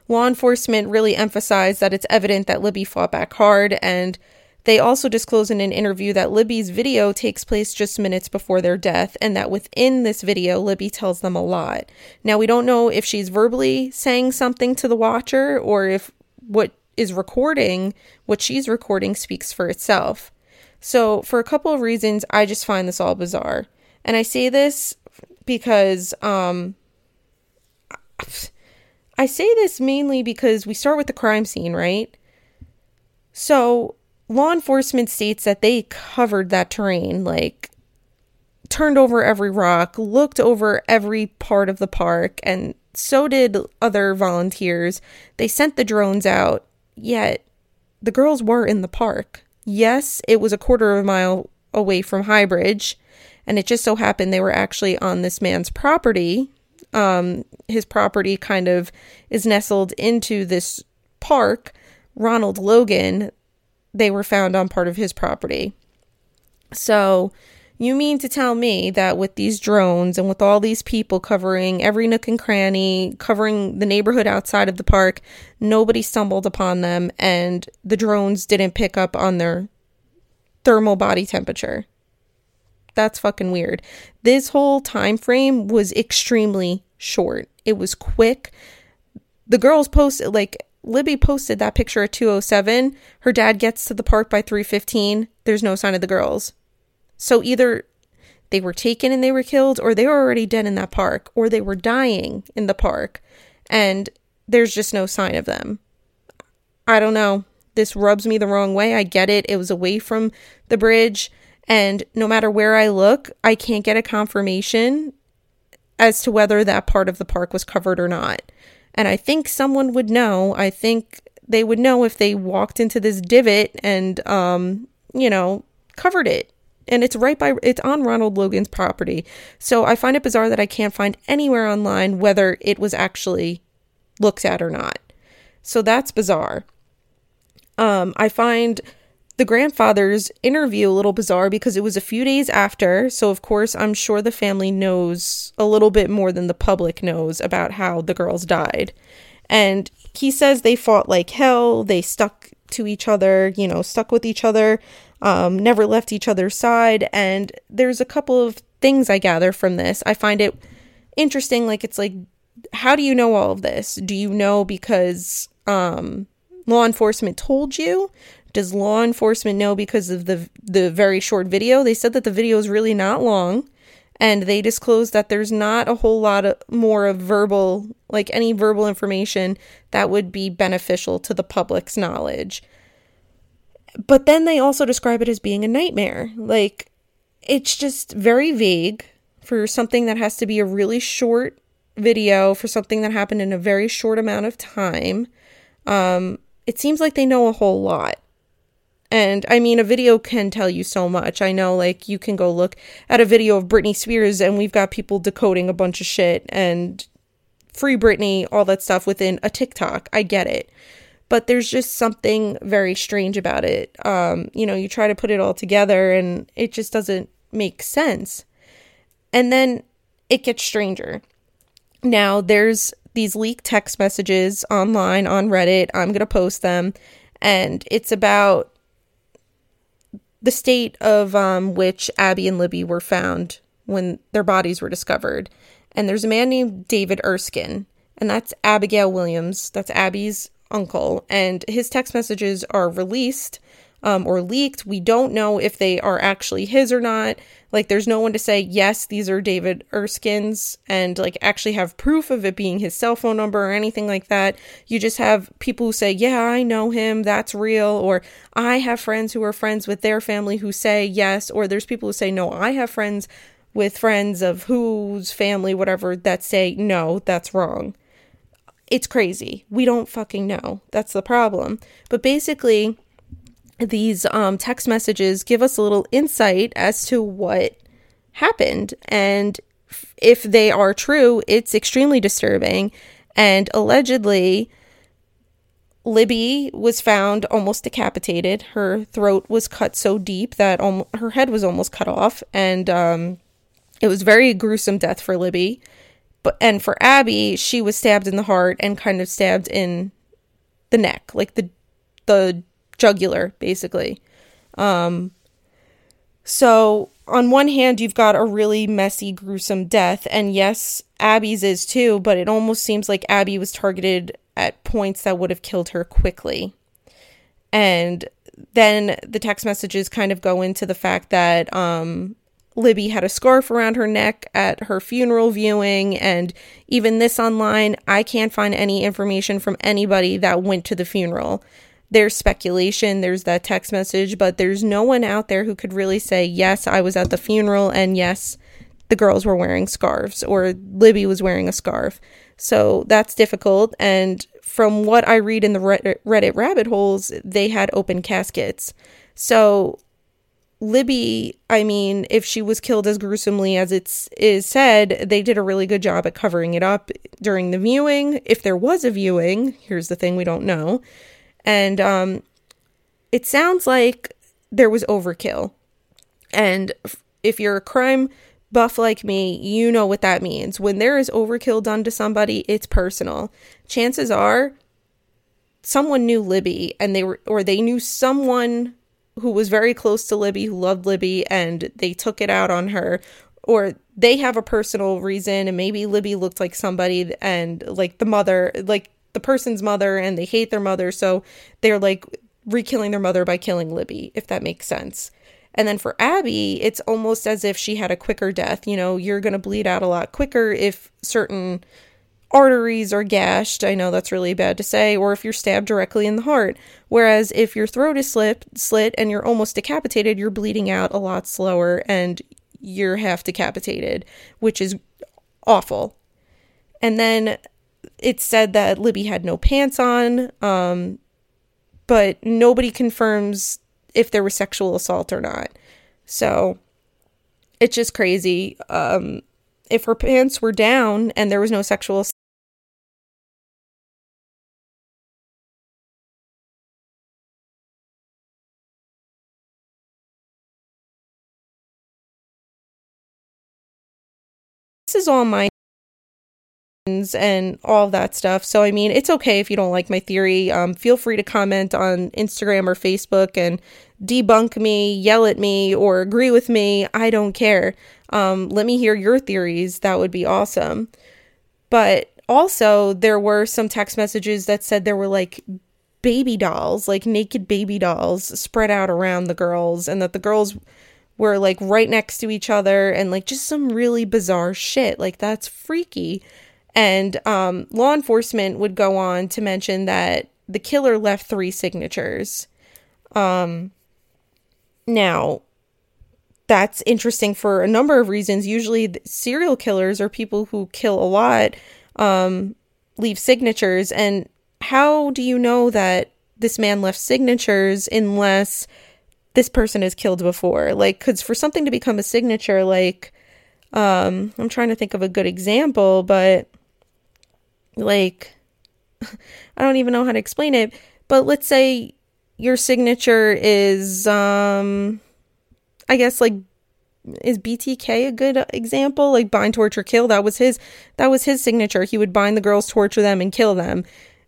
law enforcement really emphasized that it's evident that Libby fought back hard, and they also disclose in an interview that Libby's video takes place just minutes before their death, and that within this video, Libby tells them a lot. Now, we don't know if she's verbally saying something to the watcher or if what is recording, what she's recording speaks for itself. So, for a couple of reasons, I just find this all bizarre. And I say this because um I say this mainly because we start with the crime scene, right? So, law enforcement states that they covered that terrain, like turned over every rock, looked over every part of the park, and so did other volunteers. They sent the drones out Yet, the girls were in the park. Yes, it was a quarter of a mile away from Highbridge, and it just so happened they were actually on this man's property. Um, his property kind of is nestled into this park. Ronald Logan, they were found on part of his property. So, you mean to tell me that with these drones and with all these people covering every nook and cranny, covering the neighborhood outside of the park, nobody stumbled upon them and the drones didn't pick up on their thermal body temperature? That's fucking weird. This whole time frame was extremely short. It was quick. The girls posted like Libby posted that picture at 207. Her dad gets to the park by 315. There's no sign of the girls. So either they were taken and they were killed, or they were already dead in that park, or they were dying in the park, and there's just no sign of them. I don't know. This rubs me the wrong way. I get it. It was away from the bridge, and no matter where I look, I can't get a confirmation as to whether that part of the park was covered or not. And I think someone would know. I think they would know if they walked into this divot and, um, you know, covered it. And it's right by, it's on Ronald Logan's property. So I find it bizarre that I can't find anywhere online whether it was actually looked at or not. So that's bizarre. Um, I find the grandfather's interview a little bizarre because it was a few days after. So, of course, I'm sure the family knows a little bit more than the public knows about how the girls died. And he says they fought like hell. They stuck to each other, you know, stuck with each other, um, never left each other's side. And there's a couple of things I gather from this. I find it interesting. Like, it's like, how do you know all of this? Do you know because um, law enforcement told you? Does law enforcement know because of the the very short video? They said that the video is really not long and they disclosed that there's not a whole lot of more of verbal like any verbal information that would be beneficial to the public's knowledge. But then they also describe it as being a nightmare. Like it's just very vague for something that has to be a really short video for something that happened in a very short amount of time. Um, it seems like they know a whole lot. And I mean, a video can tell you so much. I know, like, you can go look at a video of Britney Spears, and we've got people decoding a bunch of shit and free Britney, all that stuff within a TikTok. I get it. But there's just something very strange about it. Um, you know, you try to put it all together, and it just doesn't make sense. And then it gets stranger. Now, there's these leaked text messages online on Reddit. I'm going to post them. And it's about the state of um, which Abby and Libby were found when their bodies were discovered. And there's a man named David Erskine, and that's Abigail Williams. That's Abby's uncle. And his text messages are released um, or leaked. We don't know if they are actually his or not. Like, there's no one to say, yes, these are David Erskine's, and like actually have proof of it being his cell phone number or anything like that. You just have people who say, yeah, I know him, that's real, or I have friends who are friends with their family who say yes, or there's people who say, no, I have friends with friends of whose family, whatever, that say, no, that's wrong. It's crazy. We don't fucking know. That's the problem. But basically, these um, text messages give us a little insight as to what happened. And if they are true, it's extremely disturbing. And allegedly, Libby was found almost decapitated. Her throat was cut so deep that om- her head was almost cut off. And um, it was very gruesome death for Libby. But and for Abby, she was stabbed in the heart and kind of stabbed in the neck, like the the jugular, basically. Um, so, on one hand, you've got a really messy, gruesome death, and yes, Abby's is too, but it almost seems like Abby was targeted at points that would have killed her quickly. And then the text messages kind of go into the fact that um, Libby had a scarf around her neck at her funeral viewing, and even this online, I can't find any information from anybody that went to the funeral there's speculation, there's that text message, but there's no one out there who could really say, yes, I was at the funeral, and yes, the girls were wearing scarves, or Libby was wearing a scarf. So that's difficult. And from what I read in the Reddit rabbit holes, they had open caskets. So Libby, I mean, if she was killed as gruesomely as it's is said, they did a really good job at covering it up during the viewing. If there was a viewing, here's the thing we don't know. And um, it sounds like there was overkill. And if you're a crime buff like me, you know what that means. When there is overkill done to somebody, it's personal. Chances are someone knew Libby and they were or they knew someone who was very close to Libby who loved Libby and they took it out on her or they have a personal reason and maybe Libby looked like somebody and like the mother like the person's mother and they hate their mother, so they're like re-killing their mother by killing Libby, if that makes sense. And then for Abby, it's almost as if she had a quicker death. You know, you're going to bleed out a lot quicker if certain arteries are gashed. I know that's really bad to say, or if you're stabbed directly in the heart. Whereas if your throat is slit, slit and you're almost decapitated, you're bleeding out a lot slower and you're half decapitated, which is awful. And then it said that Libby had no pants on, um, but nobody confirms if there was sexual assault or not. So it's just crazy. Um, if her pants were down and there was no sexual this is all my and all that stuff. So, I mean, it's okay if you don't like my theory. Um, feel free to comment on Instagram or Facebook and debunk me, yell at me, or agree with me. I don't care. Um, let me hear your theories. That would be awesome. But also, there were some text messages that said there were like baby dolls, like naked baby dolls, spread out around the girls, and that the girls were like right next to each other and like just some really bizarre shit. Like, that's freaky. And um, law enforcement would go on to mention that the killer left three signatures. Um, now, that's interesting for a number of reasons. Usually, serial killers or people who kill a lot um, leave signatures. And how do you know that this man left signatures unless this person has killed before? Like, because for something to become a signature, like, um, I'm trying to think of a good example, but like I don't even know how to explain it, but let's say your signature is um I guess like is BTK a good example? Like bind, torture, kill. That was his. That was his signature. He would bind the girls, torture them, and kill them,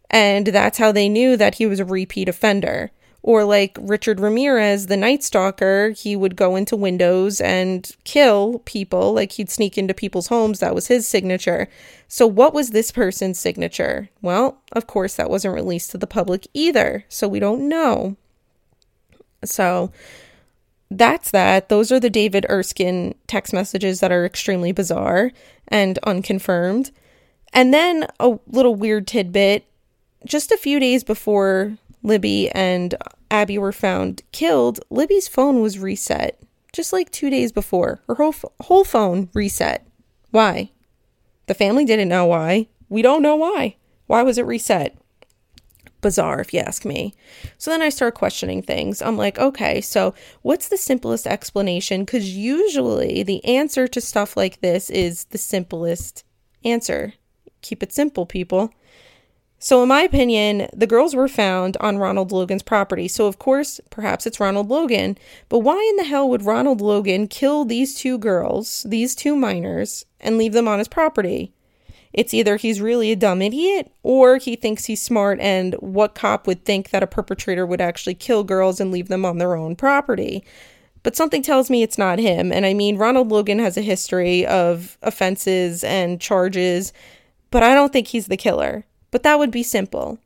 and that's how they knew that he was a repeat offender. Or like Richard Ramirez, the Night Stalker, he would go into windows and kill people. Like he'd sneak into people's homes. That was his signature. So, what was this person's signature? Well, of course, that wasn't released to the public either. So, we don't know. So, that's that. Those are the David Erskine text messages that are extremely bizarre and unconfirmed. And then a little weird tidbit just a few days before Libby and Abby were found killed, Libby's phone was reset. Just like two days before. Her whole, whole phone reset. Why? The family didn't know why. We don't know why. Why was it reset? Bizarre, if you ask me. So then I start questioning things. I'm like, okay, so what's the simplest explanation? Because usually the answer to stuff like this is the simplest answer. Keep it simple, people. So, in my opinion, the girls were found on Ronald Logan's property. So, of course, perhaps it's Ronald Logan. But why in the hell would Ronald Logan kill these two girls, these two minors, and leave them on his property? It's either he's really a dumb idiot or he thinks he's smart, and what cop would think that a perpetrator would actually kill girls and leave them on their own property? But something tells me it's not him. And I mean, Ronald Logan has a history of offenses and charges, but I don't think he's the killer. But that would be simple.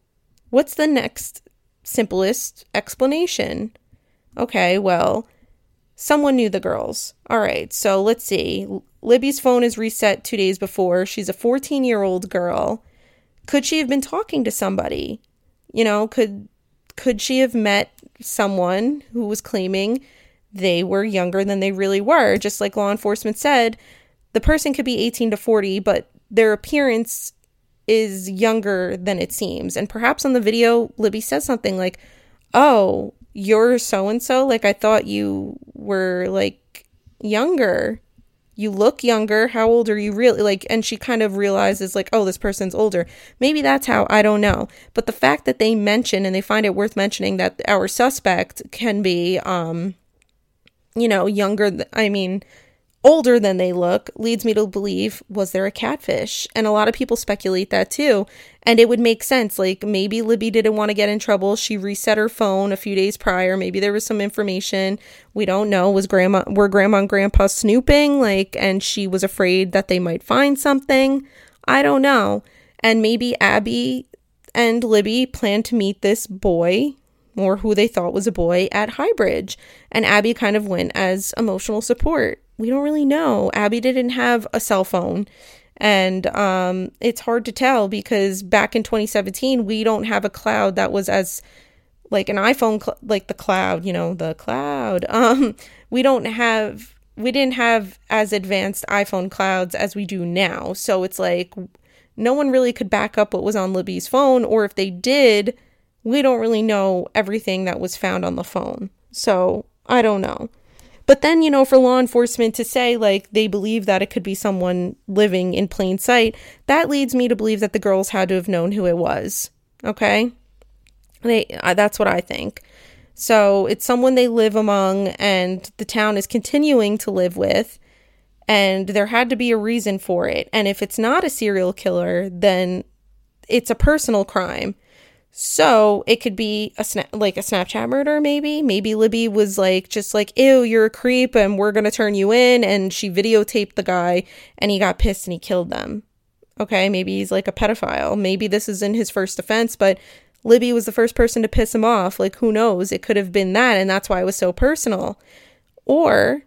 What's the next simplest explanation? Okay, well, someone knew the girls. All right, so let's see. Libby's phone is reset two days before. She's a 14 year old girl. Could she have been talking to somebody? You know, could could she have met someone who was claiming they were younger than they really were? Just like law enforcement said, the person could be 18 to 40, but their appearance is younger than it seems. And perhaps on the video, Libby says something like, Oh, you're so and so. Like, I thought you were like younger. You look younger. How old are you really? Like, and she kind of realizes, like, oh, this person's older. Maybe that's how. I don't know. But the fact that they mention and they find it worth mentioning that our suspect can be, um, you know, younger. Th- I mean, older than they look leads me to believe was there a catfish? And a lot of people speculate that too. And it would make sense like maybe libby didn't want to get in trouble. She reset her phone a few days prior. Maybe there was some information. We don't know. Was grandma were grandma and grandpa snooping like and she was afraid that they might find something? I don't know. And maybe abby and libby planned to meet this boy or who they thought was a boy at Highbridge. And Abby kind of went as emotional support. We don't really know. Abby didn't have a cell phone. And um, it's hard to tell because back in 2017, we don't have a cloud that was as like an iPhone, cl- like the cloud, you know, the cloud. Um, we don't have, we didn't have as advanced iPhone clouds as we do now. So it's like no one really could back up what was on Libby's phone, or if they did, we don't really know everything that was found on the phone. So I don't know. But then, you know, for law enforcement to say, like, they believe that it could be someone living in plain sight, that leads me to believe that the girls had to have known who it was. Okay? They, uh, that's what I think. So it's someone they live among and the town is continuing to live with. And there had to be a reason for it. And if it's not a serial killer, then it's a personal crime. So it could be a sna- like a Snapchat murder, maybe. Maybe Libby was like, just like, ew, you're a creep and we're going to turn you in. And she videotaped the guy and he got pissed and he killed them. Okay, maybe he's like a pedophile. Maybe this isn't his first offense, but Libby was the first person to piss him off. Like, who knows? It could have been that, and that's why it was so personal. Or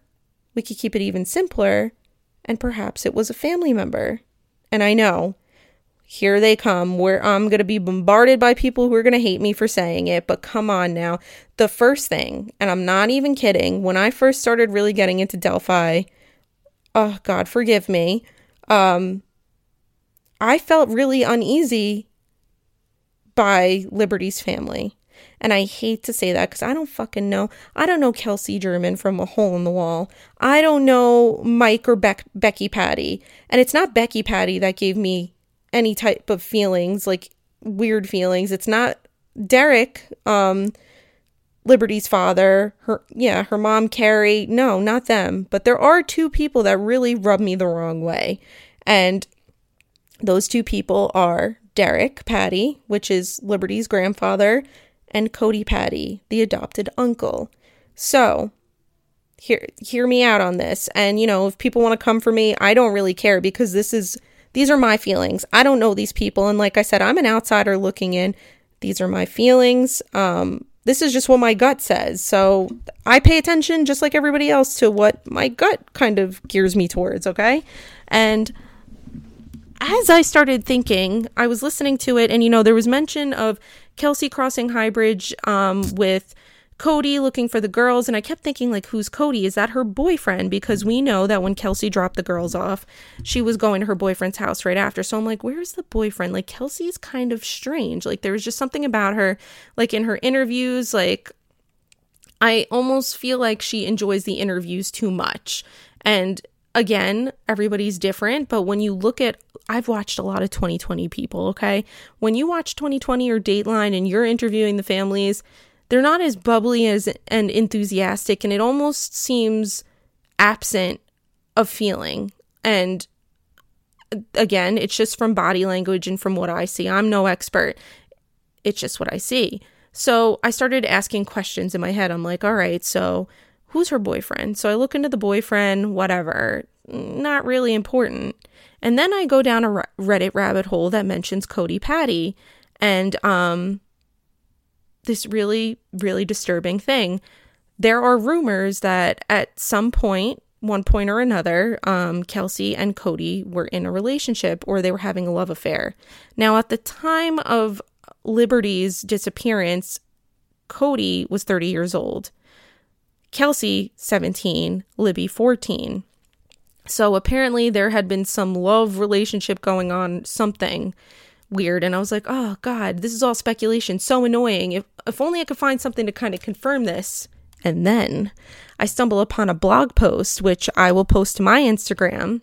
we could keep it even simpler, and perhaps it was a family member. And I know, here they come, where I'm going to be bombarded by people who are going to hate me for saying it, but come on now. The first thing, and I'm not even kidding, when I first started really getting into Delphi, oh, God, forgive me, um, I felt really uneasy by Liberty's family. And I hate to say that because I don't fucking know. I don't know Kelsi German from a hole in the wall. I don't know Mike or Beck- Becky Patty. And it's not Becky Patty that gave me any type of feelings, like weird feelings. It's not Derek, um, Liberty's father, her, yeah, her mom, Carrie. No, not them. But there are two people that really rub me the wrong way. And those two people are Derek Patty, which is Liberty's grandfather, and Cody Patty, the adopted uncle. So, hear hear me out on this. And you know, if people want to come for me, I don't really care because this is these are my feelings. I don't know these people and like I said, I'm an outsider looking in. These are my feelings. Um this is just what my gut says. So, I pay attention just like everybody else to what my gut kind of gears me towards, okay? And as I started thinking, I was listening to it, and you know, there was mention of Kelsi crossing Highbridge um, with Cody looking for the girls, and I kept thinking, like, who's Cody? Is that her boyfriend? Because we know that when Kelsi dropped the girls off, she was going to her boyfriend's house right after. So I'm like, where's the boyfriend? Like, Kelsi's kind of strange. Like, there was just something about her, like, in her interviews, like, I almost feel like she enjoys the interviews too much. And again, everybody's different, but when you look at I've watched a lot of 2020 people, okay? When you watch 2020 or Dateline and you're interviewing the families, they're not as bubbly as and enthusiastic and it almost seems absent of feeling. And again, it's just from body language and from what I see. I'm no expert. It's just what I see. So I started asking questions in my head. I'm like, all right, so who's her boyfriend? So I look into the boyfriend, whatever, not really important. And then I go down a Reddit rabbit hole that mentions Cody Patty and um this really really disturbing thing. There are rumors that at some point one point or another, um, Kelsi and Cody were in a relationship or they were having a love affair. Now, at the time of Liberty's disappearance, Cody was 30 years old. Kelsi, 17, Libby, 14. So apparently there had been some love relationship going on, something weird. And I was like, oh God, this is all speculation. So annoying. If, if only I could find something to kind of confirm this. And then I stumble upon a blog post, which I will post to my Instagram,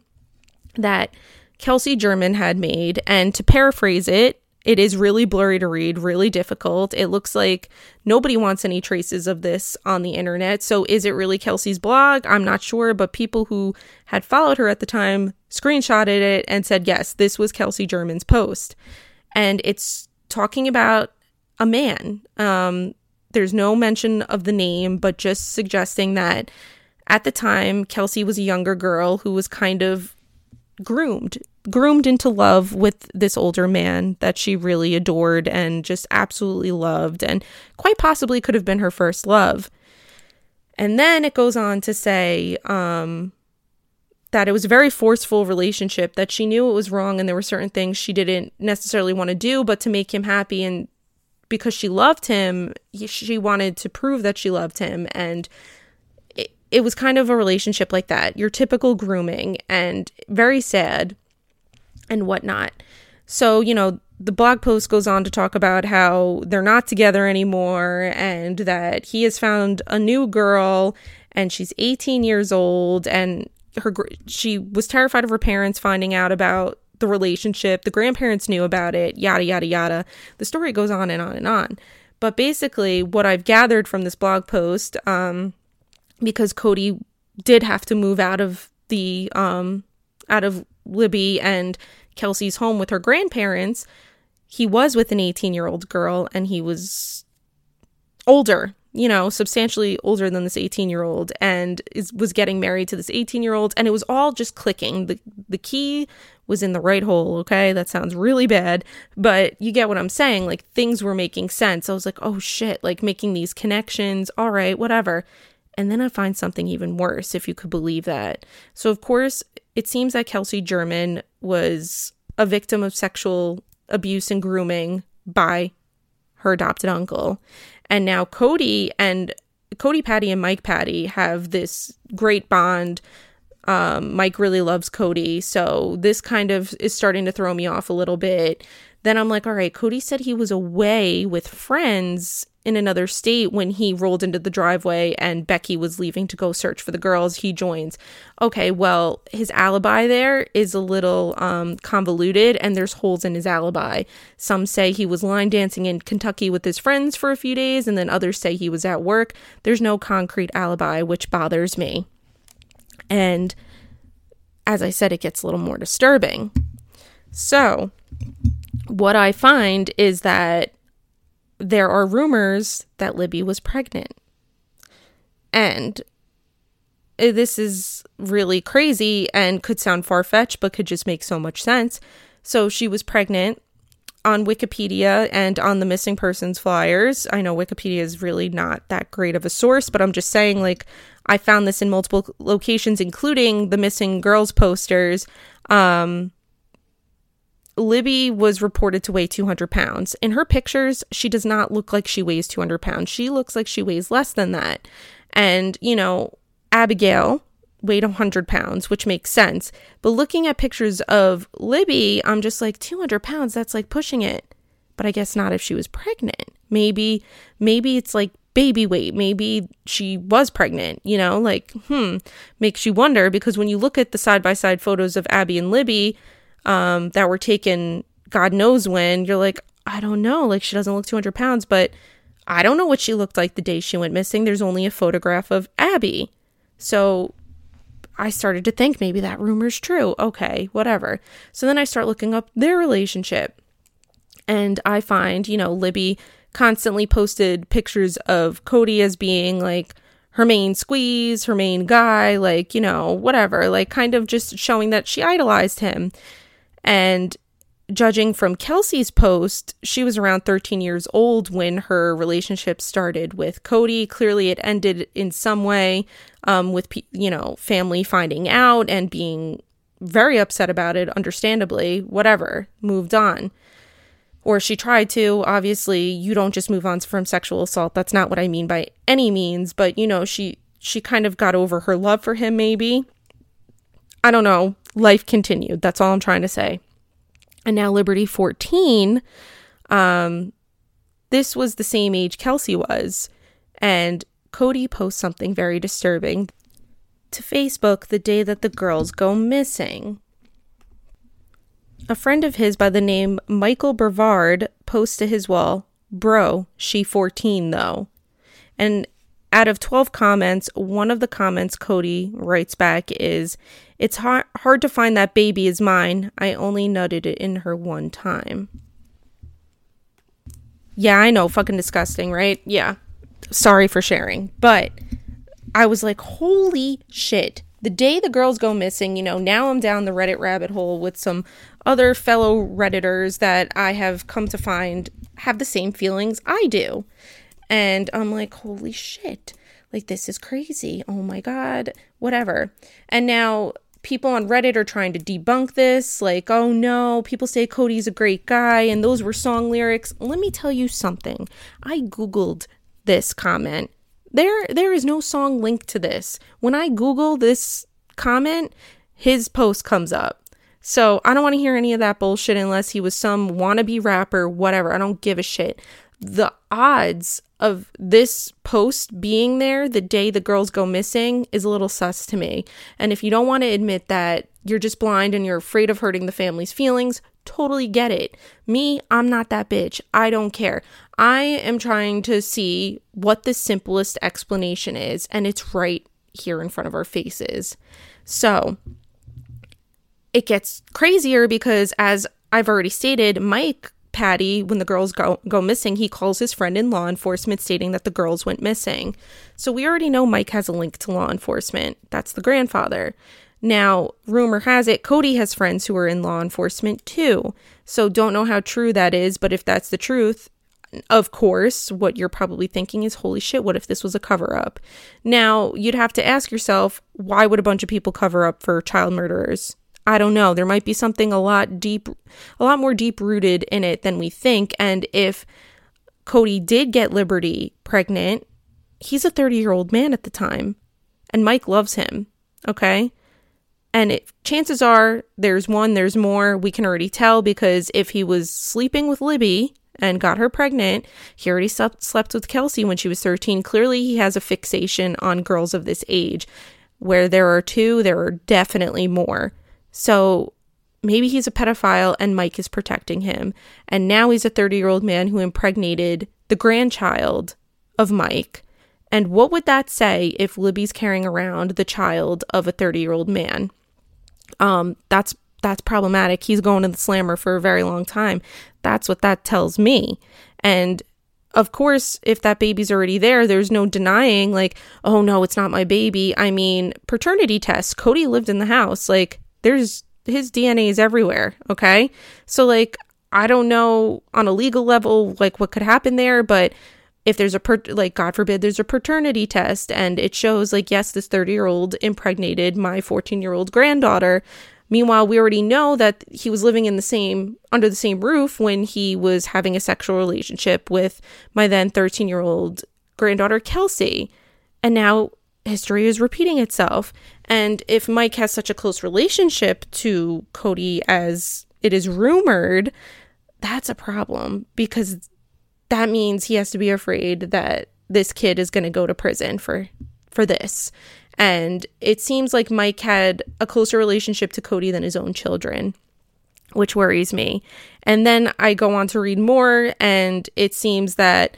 that Kelsi German had made. And to paraphrase it, it is really blurry to read, really difficult. It looks like nobody wants any traces of this on the internet. So, is it really Kelsi's blog? I'm not sure, but people who had followed her at the time screenshotted it and said, yes, this was Kelsi German's post. And it's talking about a man. Um, there's no mention of the name, but just suggesting that at the time, Kelsi was a younger girl who was kind of groomed groomed into love with this older man that she really adored and just absolutely loved and quite possibly could have been her first love. And then it goes on to say um, that it was a very forceful relationship, that she knew it was wrong and there were certain things she didn't necessarily want to do, but to make him happy and because she loved him, she wanted to prove that she loved him. And it, it was kind of a relationship like that your typical grooming and very sad and whatnot. So, you know, the blog post goes on to talk about how they're not together anymore and that he has found a new girl and she's 18 years old and her she was terrified of her parents finding out about the relationship. The grandparents knew about it, yada yada yada. The story goes on and on and on. But basically, what I've gathered from this blog post, um, because Cody did have to move out of the um, out of Libby and Kelsi's home with her grandparents, he was with an 18 year old girl and he was older, you know, substantially older than this 18 year old and is, was getting married to this 18 year old. And it was all just clicking. The, the key was in the right hole. Okay. That sounds really bad, but you get what I'm saying. Like things were making sense. I was like, oh shit, like making these connections. All right, whatever. And then I find something even worse, if you could believe that. So, of course, it seems that Kelsi German was a victim of sexual abuse and grooming by her adopted uncle. And now Cody and Cody Patty and Mike Patty have this great bond. Um, Mike really loves Cody. So this kind of is starting to throw me off a little bit. Then I'm like, all right, Cody said he was away with friends in another state when he rolled into the driveway and Becky was leaving to go search for the girls. He joins. Okay, well, his alibi there is a little um, convoluted and there's holes in his alibi. Some say he was line dancing in Kentucky with his friends for a few days, and then others say he was at work. There's no concrete alibi, which bothers me. And as I said, it gets a little more disturbing. So, what I find is that there are rumors that Libby was pregnant. And this is really crazy and could sound far fetched, but could just make so much sense. So she was pregnant on Wikipedia and on the missing persons flyers. I know Wikipedia is really not that great of a source, but I'm just saying, like, I found this in multiple locations, including the missing girls posters. Um, Libby was reported to weigh 200 pounds. In her pictures, she does not look like she weighs 200 pounds. She looks like she weighs less than that. And, you know, Abigail weighed 100 pounds, which makes sense. But looking at pictures of Libby, I'm just like, 200 pounds, that's like pushing it. But I guess not if she was pregnant. Maybe, maybe it's like baby weight. Maybe she was pregnant, you know, like, hmm, makes you wonder because when you look at the side by side photos of Abby and Libby, um, that were taken God knows when, you're like, I don't know. Like, she doesn't look 200 pounds, but I don't know what she looked like the day she went missing. There's only a photograph of Abby. So I started to think maybe that rumor's true. Okay, whatever. So then I start looking up their relationship. And I find, you know, Libby constantly posted pictures of Cody as being like her main squeeze, her main guy, like, you know, whatever, like kind of just showing that she idolized him. And judging from Kelsi's post, she was around 13 years old when her relationship started with Cody. Clearly, it ended in some way um, with, you know, family finding out and being very upset about it, understandably, whatever, moved on. Or she tried to. Obviously, you don't just move on from sexual assault. That's not what I mean by any means, but you know, she she kind of got over her love for him maybe. I don't know life continued. That's all I'm trying to say. And now Liberty 14, um, this was the same age Kelsi was. And Cody posts something very disturbing to Facebook the day that the girls go missing. A friend of his by the name Michael Brevard posts to his wall, Bro, she 14 though. And out of 12 comments, one of the comments Cody writes back is, It's hard, hard to find that baby is mine. I only nutted it in her one time. Yeah, I know, fucking disgusting, right? Yeah. Sorry for sharing. But I was like, holy shit. The day the girls go missing, you know, now I'm down the Reddit rabbit hole with some other fellow Redditors that I have come to find have the same feelings I do. And I'm like, holy shit, like this is crazy. Oh my God, whatever. And now people on Reddit are trying to debunk this, like, oh no, people say Cody's a great guy and those were song lyrics. Let me tell you something. I Googled this comment. There there is no song linked to this. When I Google this comment, his post comes up. So I don't want to hear any of that bullshit unless he was some wannabe rapper, whatever. I don't give a shit. The odds of this post being there the day the girls go missing is a little sus to me. And if you don't want to admit that you're just blind and you're afraid of hurting the family's feelings, totally get it. Me, I'm not that bitch. I don't care. I am trying to see what the simplest explanation is, and it's right here in front of our faces. So it gets crazier because, as I've already stated, Mike Patty, when the girls go, go missing, he calls his friend in law enforcement stating that the girls went missing. So we already know Mike has a link to law enforcement. That's the grandfather. Now, rumor has it Cody has friends who are in law enforcement too. So don't know how true that is, but if that's the truth, of course, what you're probably thinking is, holy shit, what if this was a cover up? Now, you'd have to ask yourself, why would a bunch of people cover up for child murderers? I don't know. There might be something a lot deep, a lot more deep rooted in it than we think. And if Cody did get Liberty pregnant, he's a 30 year old man at the time, and Mike loves him. Okay. And it, chances are there's one, there's more. We can already tell because if he was sleeping with Libby and got her pregnant, he already slept, slept with Kelsi when she was 13. Clearly, he has a fixation on girls of this age. Where there are two, there are definitely more. So maybe he's a pedophile and Mike is protecting him. And now he's a 30 year old man who impregnated the grandchild of Mike. And what would that say if Libby's carrying around the child of a 30 year old man? Um, that's that's problematic. He's going to the slammer for a very long time. That's what that tells me. And of course, if that baby's already there, there's no denying, like, oh no, it's not my baby. I mean, paternity tests. Cody lived in the house. Like, there's his DNA is everywhere, okay? So like I don't know on a legal level like what could happen there, but if there's a per- like god forbid there's a paternity test and it shows like yes this 30-year-old impregnated my 14-year-old granddaughter meanwhile we already know that he was living in the same under the same roof when he was having a sexual relationship with my then 13-year-old granddaughter Kelsi and now history is repeating itself. And if Mike has such a close relationship to Cody as it is rumored, that's a problem because that means he has to be afraid that this kid is going to go to prison for for this. And it seems like Mike had a closer relationship to Cody than his own children, which worries me. And then I go on to read more, and it seems that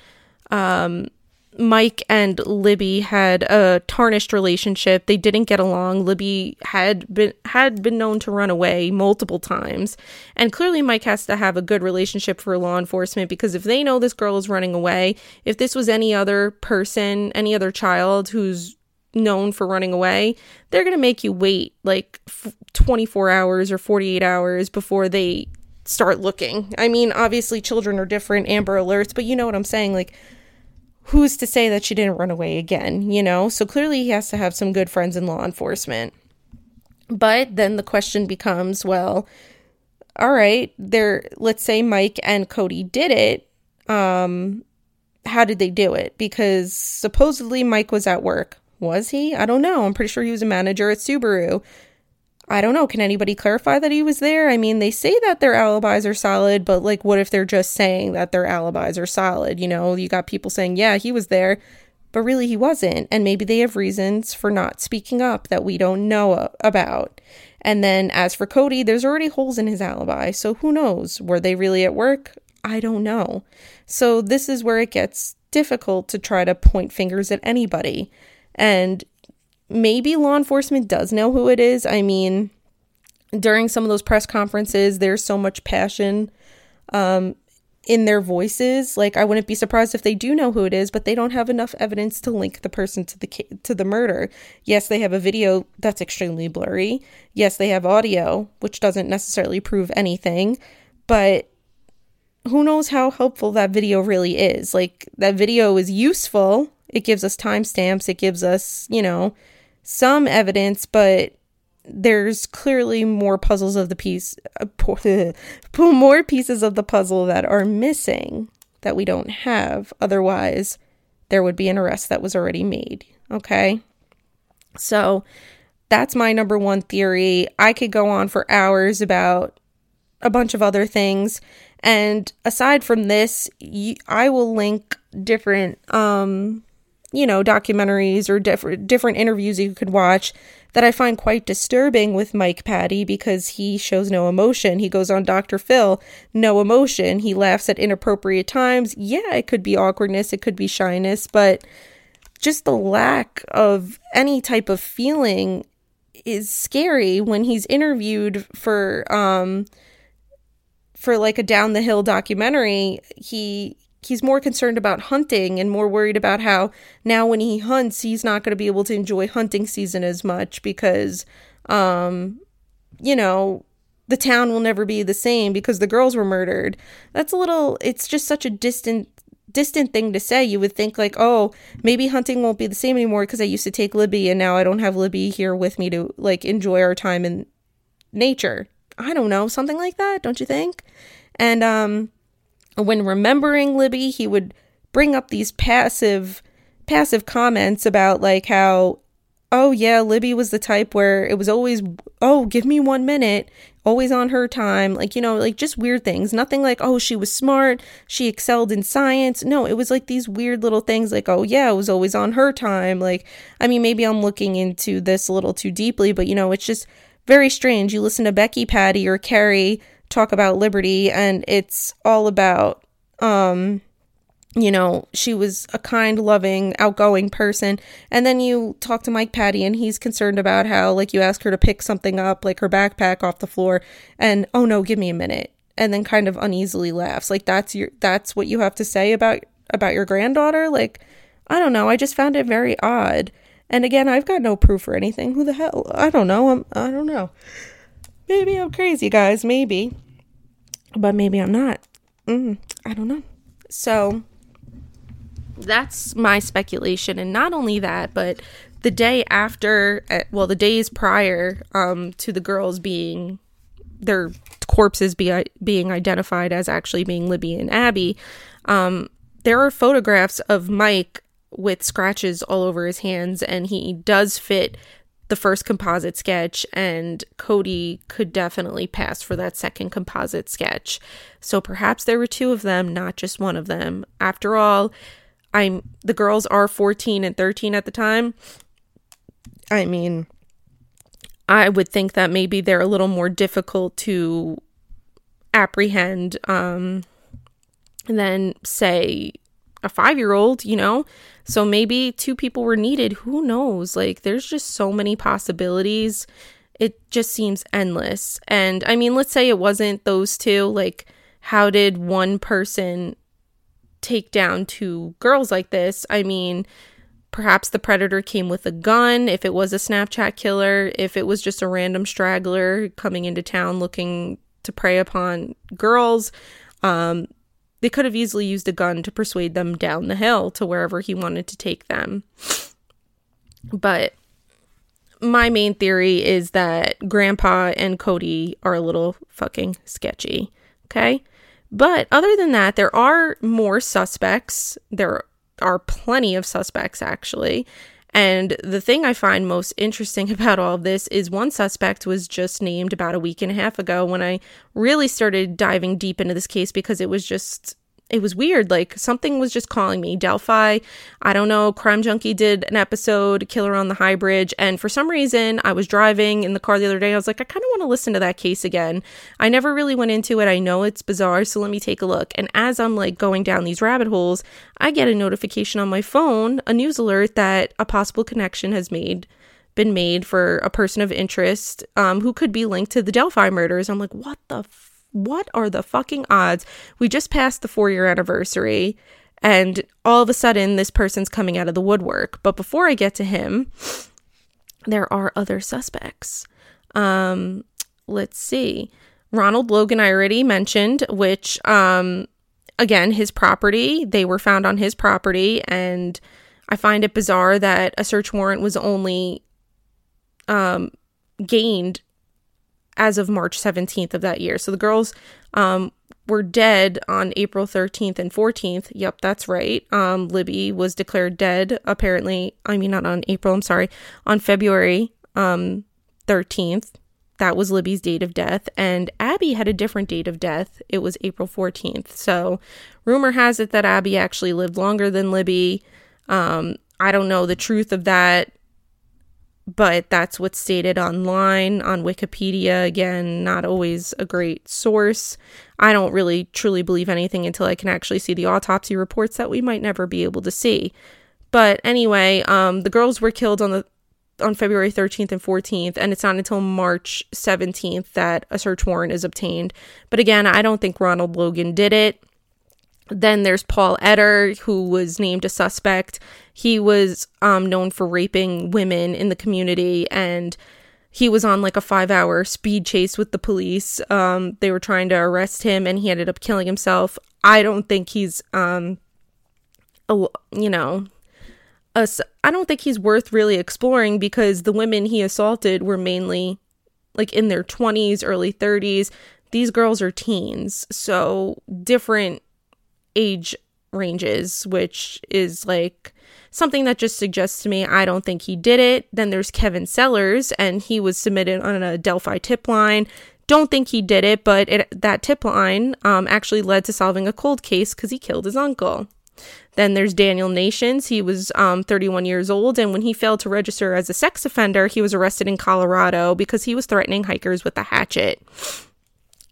um, Mike and Libby had a tarnished relationship. They didn't get along. Libby had been had been known to run away multiple times. And clearly Mike has to have a good relationship for law enforcement because if they know this girl is running away, if this was any other person, any other child who's known for running away, they're going to make you wait like f- 24 hours or 48 hours before they start looking. I mean, obviously children are different, Amber alerts, but you know what I'm saying like who's to say that she didn't run away again, you know? So clearly he has to have some good friends in law enforcement. But then the question becomes, well, all right, there let's say Mike and Cody did it. Um how did they do it? Because supposedly Mike was at work. Was he? I don't know. I'm pretty sure he was a manager at Subaru. I don't know. Can anybody clarify that he was there? I mean, they say that their alibis are solid, but like, what if they're just saying that their alibis are solid? You know, you got people saying, yeah, he was there, but really he wasn't. And maybe they have reasons for not speaking up that we don't know about. And then as for Cody, there's already holes in his alibi. So who knows? Were they really at work? I don't know. So this is where it gets difficult to try to point fingers at anybody. And maybe law enforcement does know who it is. I mean, during some of those press conferences, there's so much passion. Um, in their voices. Like I wouldn't be surprised if they do know who it is, but they don't have enough evidence to link the person to the to the murder. Yes, they have a video that's extremely blurry. Yes, they have audio, which doesn't necessarily prove anything, but who knows how helpful that video really is? Like that video is useful. It gives us timestamps, it gives us, you know, some evidence, but there's clearly more puzzles of the piece, uh, more pieces of the puzzle that are missing that we don't have. Otherwise, there would be an arrest that was already made. Okay. So that's my number one theory. I could go on for hours about a bunch of other things. And aside from this, I will link different, um, you know, documentaries or different different interviews you could watch that I find quite disturbing with Mike Patty because he shows no emotion. He goes on Dr. Phil, no emotion. He laughs at inappropriate times. Yeah, it could be awkwardness, it could be shyness, but just the lack of any type of feeling is scary when he's interviewed for um for like a down the hill documentary he he's more concerned about hunting and more worried about how now when he hunts he's not going to be able to enjoy hunting season as much because um you know the town will never be the same because the girls were murdered. That's a little it's just such a distant distant thing to say. You would think like oh maybe hunting won't be the same anymore because i used to take libby and now i don't have libby here with me to like enjoy our time in nature. I don't know something like that don't you think? And um when remembering Libby, he would bring up these passive passive comments about like how oh yeah, Libby was the type where it was always oh, give me 1 minute, always on her time, like you know, like just weird things. Nothing like oh, she was smart, she excelled in science. No, it was like these weird little things like oh yeah, it was always on her time. Like I mean, maybe I'm looking into this a little too deeply, but you know, it's just very strange. You listen to Becky Patty or Carrie talk about liberty and it's all about um you know, she was a kind, loving, outgoing person. And then you talk to Mike Patty and he's concerned about how like you ask her to pick something up, like her backpack off the floor, and oh no, give me a minute. And then kind of uneasily laughs. Like that's your that's what you have to say about about your granddaughter? Like, I don't know. I just found it very odd. And again, I've got no proof or anything. Who the hell? I don't know. I'm I don't know. Maybe I'm crazy, guys. Maybe but maybe I'm not. Mm, I don't know. So that's my speculation. And not only that, but the day after, uh, well, the days prior um, to the girls being their corpses be, being identified as actually being Libby and Abby, um, there are photographs of Mike with scratches all over his hands, and he does fit the first composite sketch, and Cody could definitely pass for that second composite sketch. So perhaps there were two of them, not just one of them. After all, I'm the girls are 14 and 13 at the time. I mean, I would think that maybe they're a little more difficult to apprehend um, than, say, a five year old, you know? So maybe two people were needed. Who knows? Like, there's just so many possibilities. It just seems endless. And I mean, let's say it wasn't those two. Like, how did one person take down two girls like this? I mean, perhaps the predator came with a gun if it was a Snapchat killer, if it was just a random straggler coming into town looking to prey upon girls. Um, they could have easily used a gun to persuade them down the hill to wherever he wanted to take them. But my main theory is that Grandpa and Cody are a little fucking sketchy. Okay. But other than that, there are more suspects. There are plenty of suspects, actually. And the thing I find most interesting about all of this is one suspect was just named about a week and a half ago when I really started diving deep into this case because it was just it was weird. Like something was just calling me. Delphi, I don't know, Crime Junkie did an episode, Killer on the High Bridge, and for some reason I was driving in the car the other day. I was like, I kind of want to listen to that case again. I never really went into it. I know it's bizarre, so let me take a look. And as I'm like going down these rabbit holes, I get a notification on my phone, a news alert that a possible connection has made been made for a person of interest um, who could be linked to the Delphi murders. I'm like, what the what are the fucking odds? We just passed the four year anniversary, and all of a sudden, this person's coming out of the woodwork. But before I get to him, there are other suspects. Um, let's see. Ronald Logan, I already mentioned, which, um, again, his property, they were found on his property. And I find it bizarre that a search warrant was only um, gained as of March 17th of that year. So the girls um, were dead on April 13th and 14th. Yep, that's right. Um, Libby was declared dead, apparently. I mean, not on April, I'm sorry, on February um, 13th. That was Libby's date of death. And Abby had a different date of death. It was April 14th. So rumor has it that Abby actually lived longer than Libby. Um, I don't know the truth of that but that's what's stated online on Wikipedia. Again, not always a great source. I don't really truly believe anything until I can actually see the autopsy reports that we might never be able to see. But anyway, um, the girls were killed on the on February 13th and 14th, and it's not until March 17th that a search warrant is obtained. But again, I don't think Ronald Logan did it. Then there's Paul Etter, who was named a suspect. He was um, known for raping women in the community, and he was on like a five hour speed chase with the police. Um, they were trying to arrest him, and he ended up killing himself. I don't think he's, um, a, you know, I I don't think he's worth really exploring because the women he assaulted were mainly like in their 20s, early 30s. These girls are teens, so different age ranges, which is like something that just suggests to me I don't think he did it. Then there's Kevin Sellers, and he was submitted on a Delphi tip line. Don't think he did it, but it, that tip line um, actually led to solving a cold case because he killed his uncle. Then there's Daniel Nations. He was um, 31 years old, and when he failed to register as a sex offender, he was arrested in Colorado because he was threatening hikers with a hatchet.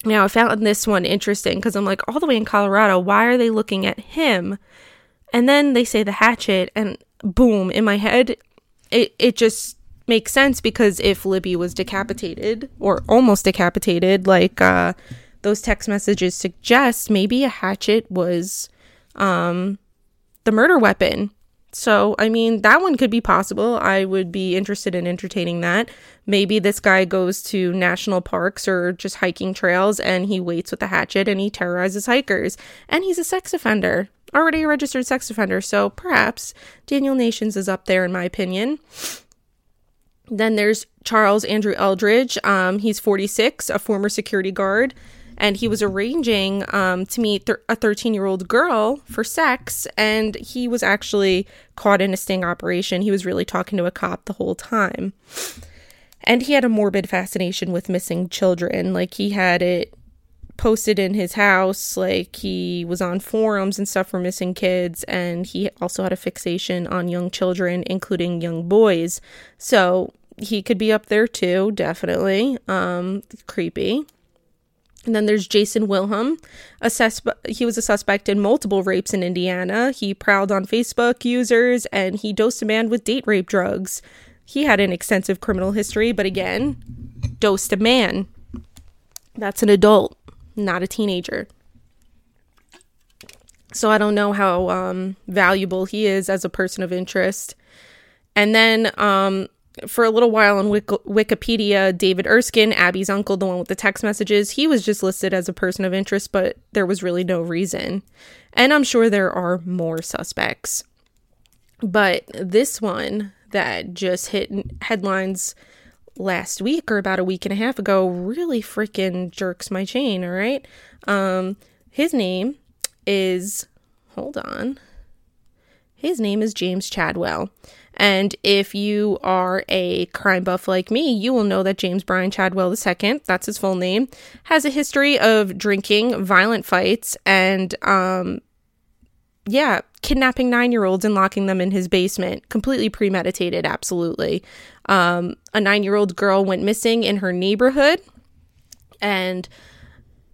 Now, I found this one interesting because I'm like, all the way in Colorado, why are they looking at him? And then they say the hatchet, and boom, in my head, it, it just makes sense because if Libby was decapitated or almost decapitated, like uh, those text messages suggest, maybe a hatchet was um, the murder weapon. So, I mean, that one could be possible. I would be interested in entertaining that. Maybe this guy goes to national parks or just hiking trails and he waits with a hatchet and he terrorizes hikers. And he's a sex offender, already a registered sex offender. So, perhaps Daniel Nations is up there, in my opinion. Then there's Charles Andrew Eldridge. Um, he's 46, a former security guard and he was arranging um, to meet th- a 13 year old girl for sex and he was actually caught in a sting operation. He was really talking to a cop the whole time. And he had a morbid fascination with missing children. Like he had it posted in his house like he was on forums and stuff for missing kids and he also had a fixation on young children including young boys. So he could be up there too definitely. Um creepy and then there's Jason Wilhelm. A suspe- he was a suspect in multiple rapes in Indiana. He prowled on Facebook users and he dosed a man with date rape drugs. He had an extensive criminal history, but again, dosed a man. That's an adult, not a teenager. So I don't know how um, valuable he is as a person of interest. And then um, for a little while on Wik- Wikipedia, David Erskine, Abby's uncle, the one with the text messages, he was just listed as a person of interest, but there was really no reason. And I'm sure there are more suspects. But this one that just hit headlines last week or about a week and a half ago really freaking jerks my chain, all right? Um, his name is, hold on. His name is James Chadwell. And if you are a crime buff like me, you will know that James Brian Chadwell II, that's his full name, has a history of drinking, violent fights, and, um, yeah, kidnapping nine year olds and locking them in his basement. Completely premeditated, absolutely. Um, a nine year old girl went missing in her neighborhood, and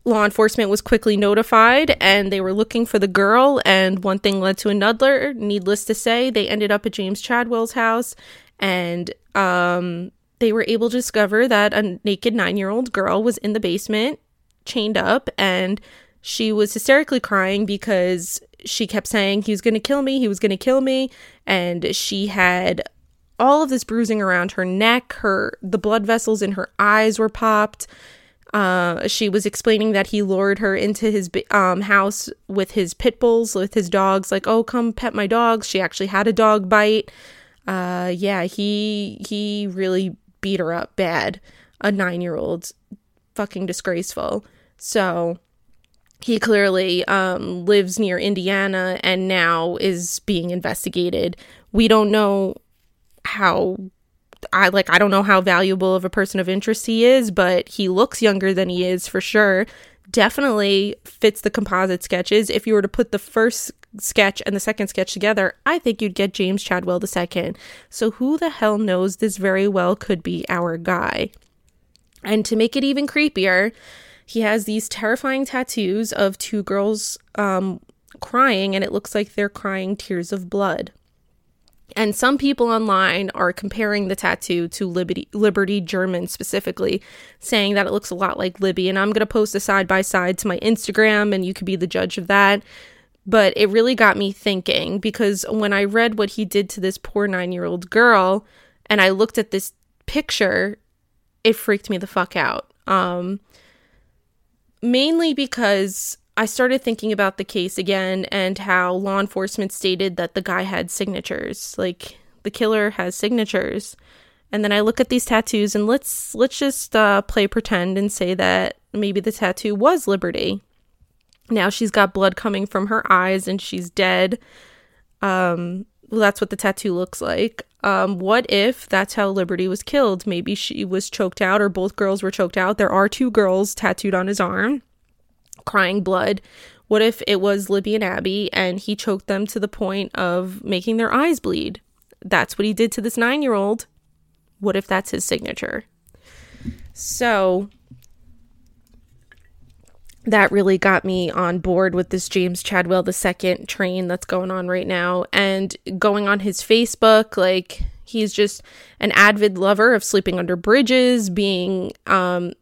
law enforcement was quickly notified and they were looking for the girl and one thing led to another needless to say they ended up at james chadwell's house and um, they were able to discover that a naked nine-year-old girl was in the basement chained up and she was hysterically crying because she kept saying he was going to kill me, he was going to kill me, and she had all of this bruising around her neck, her the blood vessels in her eyes were popped. Uh, she was explaining that he lured her into his um, house with his pit bulls, with his dogs, like, "Oh, come pet my dogs." She actually had a dog bite. Uh, yeah, he he really beat her up bad. A nine year old, fucking disgraceful. So he clearly um, lives near Indiana and now is being investigated. We don't know how I like I don't know how valuable of a person of interest he is, but he looks younger than he is for sure. Definitely fits the composite sketches. If you were to put the first sketch and the second sketch together, I think you'd get James Chadwell second. So who the hell knows this very well could be our guy. And to make it even creepier, he has these terrifying tattoos of two girls um, crying, and it looks like they're crying tears of blood. And some people online are comparing the tattoo to Liberty, Liberty German specifically, saying that it looks a lot like Libby. And I'm going to post a side by side to my Instagram, and you could be the judge of that. But it really got me thinking because when I read what he did to this poor nine year old girl, and I looked at this picture, it freaked me the fuck out. Um, mainly because I started thinking about the case again and how law enforcement stated that the guy had signatures. Like the killer has signatures. And then I look at these tattoos and let's let's just uh, play pretend and say that maybe the tattoo was Liberty. Now she's got blood coming from her eyes and she's dead. Um, well, that's what the tattoo looks like. Um, what if that's how Liberty was killed? Maybe she was choked out, or both girls were choked out. There are two girls tattooed on his arm, crying blood. What if it was Libby and Abby and he choked them to the point of making their eyes bleed? That's what he did to this nine year old. What if that's his signature? So that really got me on board with this James Chadwell II train that's going on right now. And going on his Facebook, like he's just an avid lover of sleeping under bridges, being um,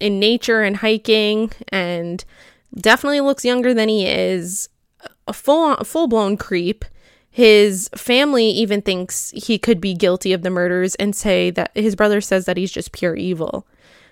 in nature and hiking, and definitely looks younger than he is. A full full blown creep. His family even thinks he could be guilty of the murders and say that his brother says that he's just pure evil.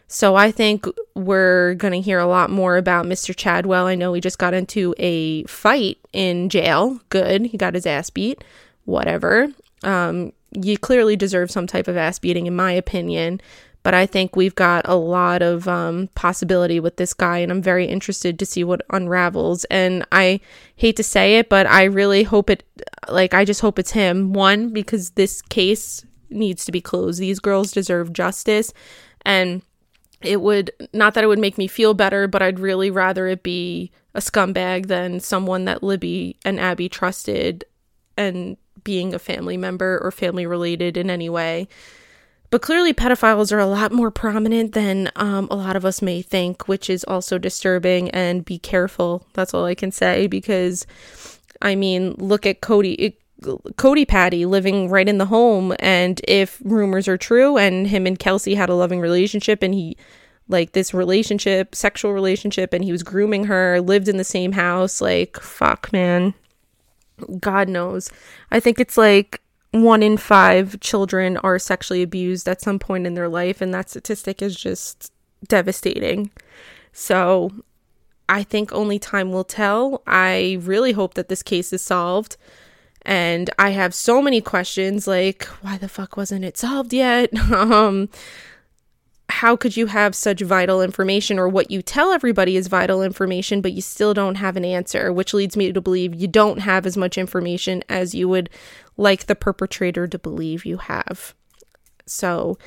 So I think we're going to hear a lot more about Mr. Chadwell. I know he just got into a fight in jail. Good. He got his ass beat. Whatever. Um, you clearly deserve some type of ass beating, in my opinion. But I think we've got a lot of um, possibility with this guy, and I'm very interested to see what unravels. And I hate to say it, but I really hope it, like, I just hope it's him. One, because this case needs to be closed. These girls deserve justice. And it would not that it would make me feel better, but I'd really rather it be a scumbag than someone that Libby and Abby trusted and being a family member or family related in any way. But clearly, pedophiles are a lot more prominent than um, a lot of us may think, which is also disturbing. And be careful. That's all I can say because, I mean, look at Cody. It, Cody Patty living right in the home. And if rumors are true and him and Kelsi had a loving relationship and he, like this relationship, sexual relationship, and he was grooming her, lived in the same house, like, fuck, man. God knows. I think it's like one in five children are sexually abused at some point in their life, and that statistic is just devastating. So I think only time will tell. I really hope that this case is solved. And I have so many questions like, why the fuck wasn't it solved yet? um, how could you have such vital information or what you tell everybody is vital information, but you still don't have an answer, which leads me to believe you don't have as much information as you would like the perpetrator to believe you have. So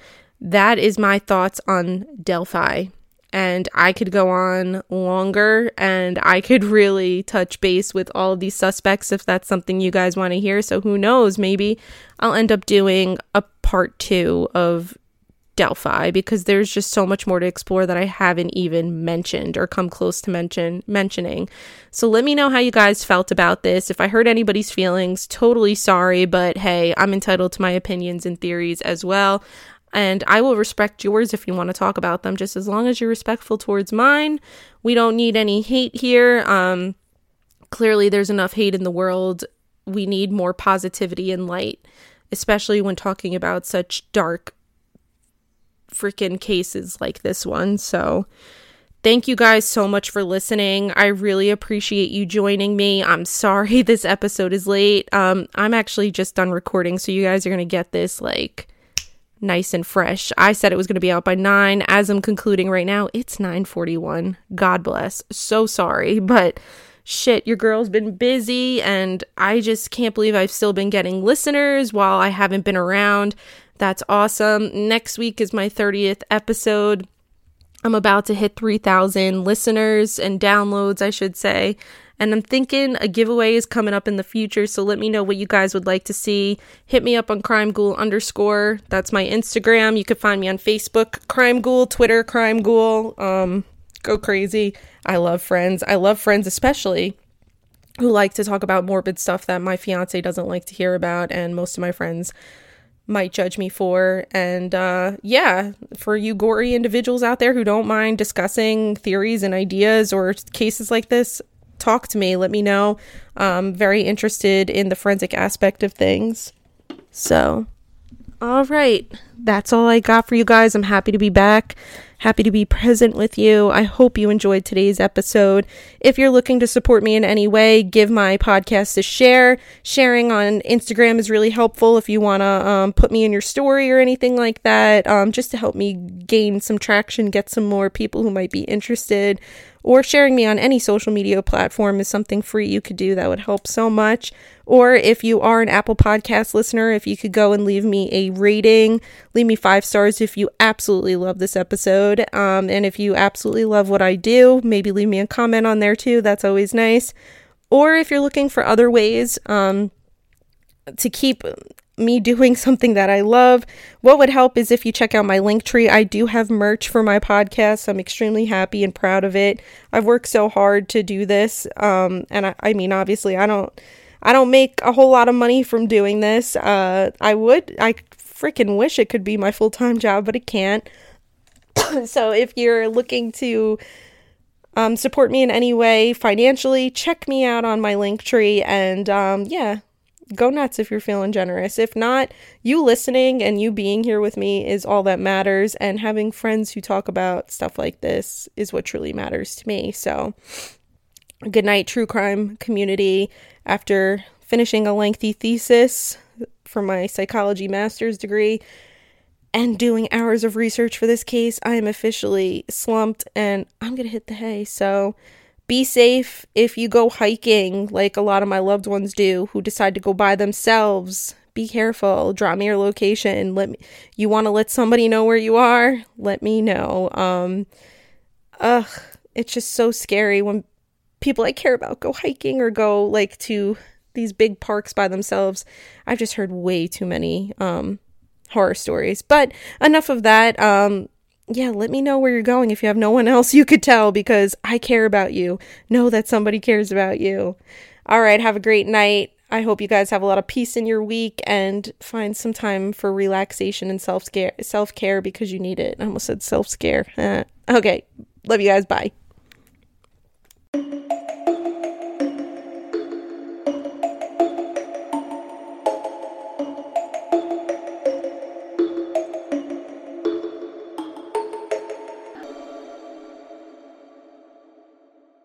that is my thoughts on Delphi and I could go on longer and I could really touch base with all of these suspects if that's something you guys want to hear. So who knows, maybe I'll end up doing a part 2 of Delphi because there's just so much more to explore that I haven't even mentioned or come close to mention mentioning. So let me know how you guys felt about this. If I hurt anybody's feelings, totally sorry, but hey, I'm entitled to my opinions and theories as well and I will respect yours if you want to talk about them, just as long as you're respectful towards mine. We don't need any hate here. Um, clearly, there's enough hate in the world. We need more positivity and light, especially when talking about such dark freaking cases like this one. So, Thank you guys so much for listening. I really appreciate you joining me. I'm sorry this episode is late. Um, I'm actually just done recording, so you guys are gonna get this like nice and fresh. I said it was gonna be out by nine. As I'm concluding right now, it's 9:41. God bless. So sorry, but shit, your girl's been busy, and I just can't believe I've still been getting listeners while I haven't been around. That's awesome. Next week is my 30th episode. I'm about to hit 3,000 listeners and downloads, I should say. And I'm thinking a giveaway is coming up in the future, so let me know what you guys would like to see. Hit me up on Crime Ghoul underscore. That's my Instagram. You can find me on Facebook, Crime Ghoul, Twitter, Crime Ghoul. Um, go crazy. I love friends. I love friends, especially who like to talk about morbid stuff that my fiance doesn't like to hear about, and most of my friends might judge me for. And uh, yeah, for you gory individuals out there who don't mind discussing theories and ideas or cases like this, talk to me. Let me know. I'm very interested in the forensic aspect of things. So, all right. That's all I got for you guys. I'm happy to be back. Happy to be present with you. I hope you enjoyed today's episode. If you're looking to support me in any way, give my podcast a share. Sharing on Instagram is really helpful if you want to um, put me in your story or anything like that, um, just to help me gain some traction, get some more people who might be interested or sharing me on any social media platform is something free you could do that would help so much. Or if you are an Apple Podcast listener, if you could go and leave me a rating, leave me five stars if you absolutely love this episode. Um, and if you absolutely love what I do, maybe leave me a comment on there too. That's always nice. Or if you're looking for other ways, um, to keep me doing something that I love. What would help is if you check out my link tree. I do have merch for my podcast. I'm extremely happy and proud of it. I've worked so hard to do this. Um, and I, I mean, obviously, I don't, I don't make a whole lot of money from doing this. Uh, I would, I freaking wish it could be my full time job, but it can't. so if you're looking to, um, support me in any way financially, check me out on my link tree. And um, yeah, go nuts if you're feeling generous. If not, you listening and you being here with me is all that matters. And having friends who talk about stuff like this is what truly matters to me. So, good night, true crime community. After finishing a lengthy thesis for my psychology master's degree and doing hours of research for this case, I am officially slumped and I'm going to hit the hay. So, be safe if you go hiking, like a lot of my loved ones do, who decide to go by themselves. Be careful. Drop me your location. Let me. You want to let somebody know where you are? Let me know. Um, ugh, it's just so scary when people I care about go hiking or go like to these big parks by themselves. I've just heard way too many um horror stories. But enough of that. Um, yeah, let me know where you're going if you have no one else you could tell because I care about you. Know that somebody cares about you. All right, have a great night. I hope you guys have a lot of peace in your week and find some time for relaxation and self care self care because you need it. I almost said self scare. okay, love you guys. Bye.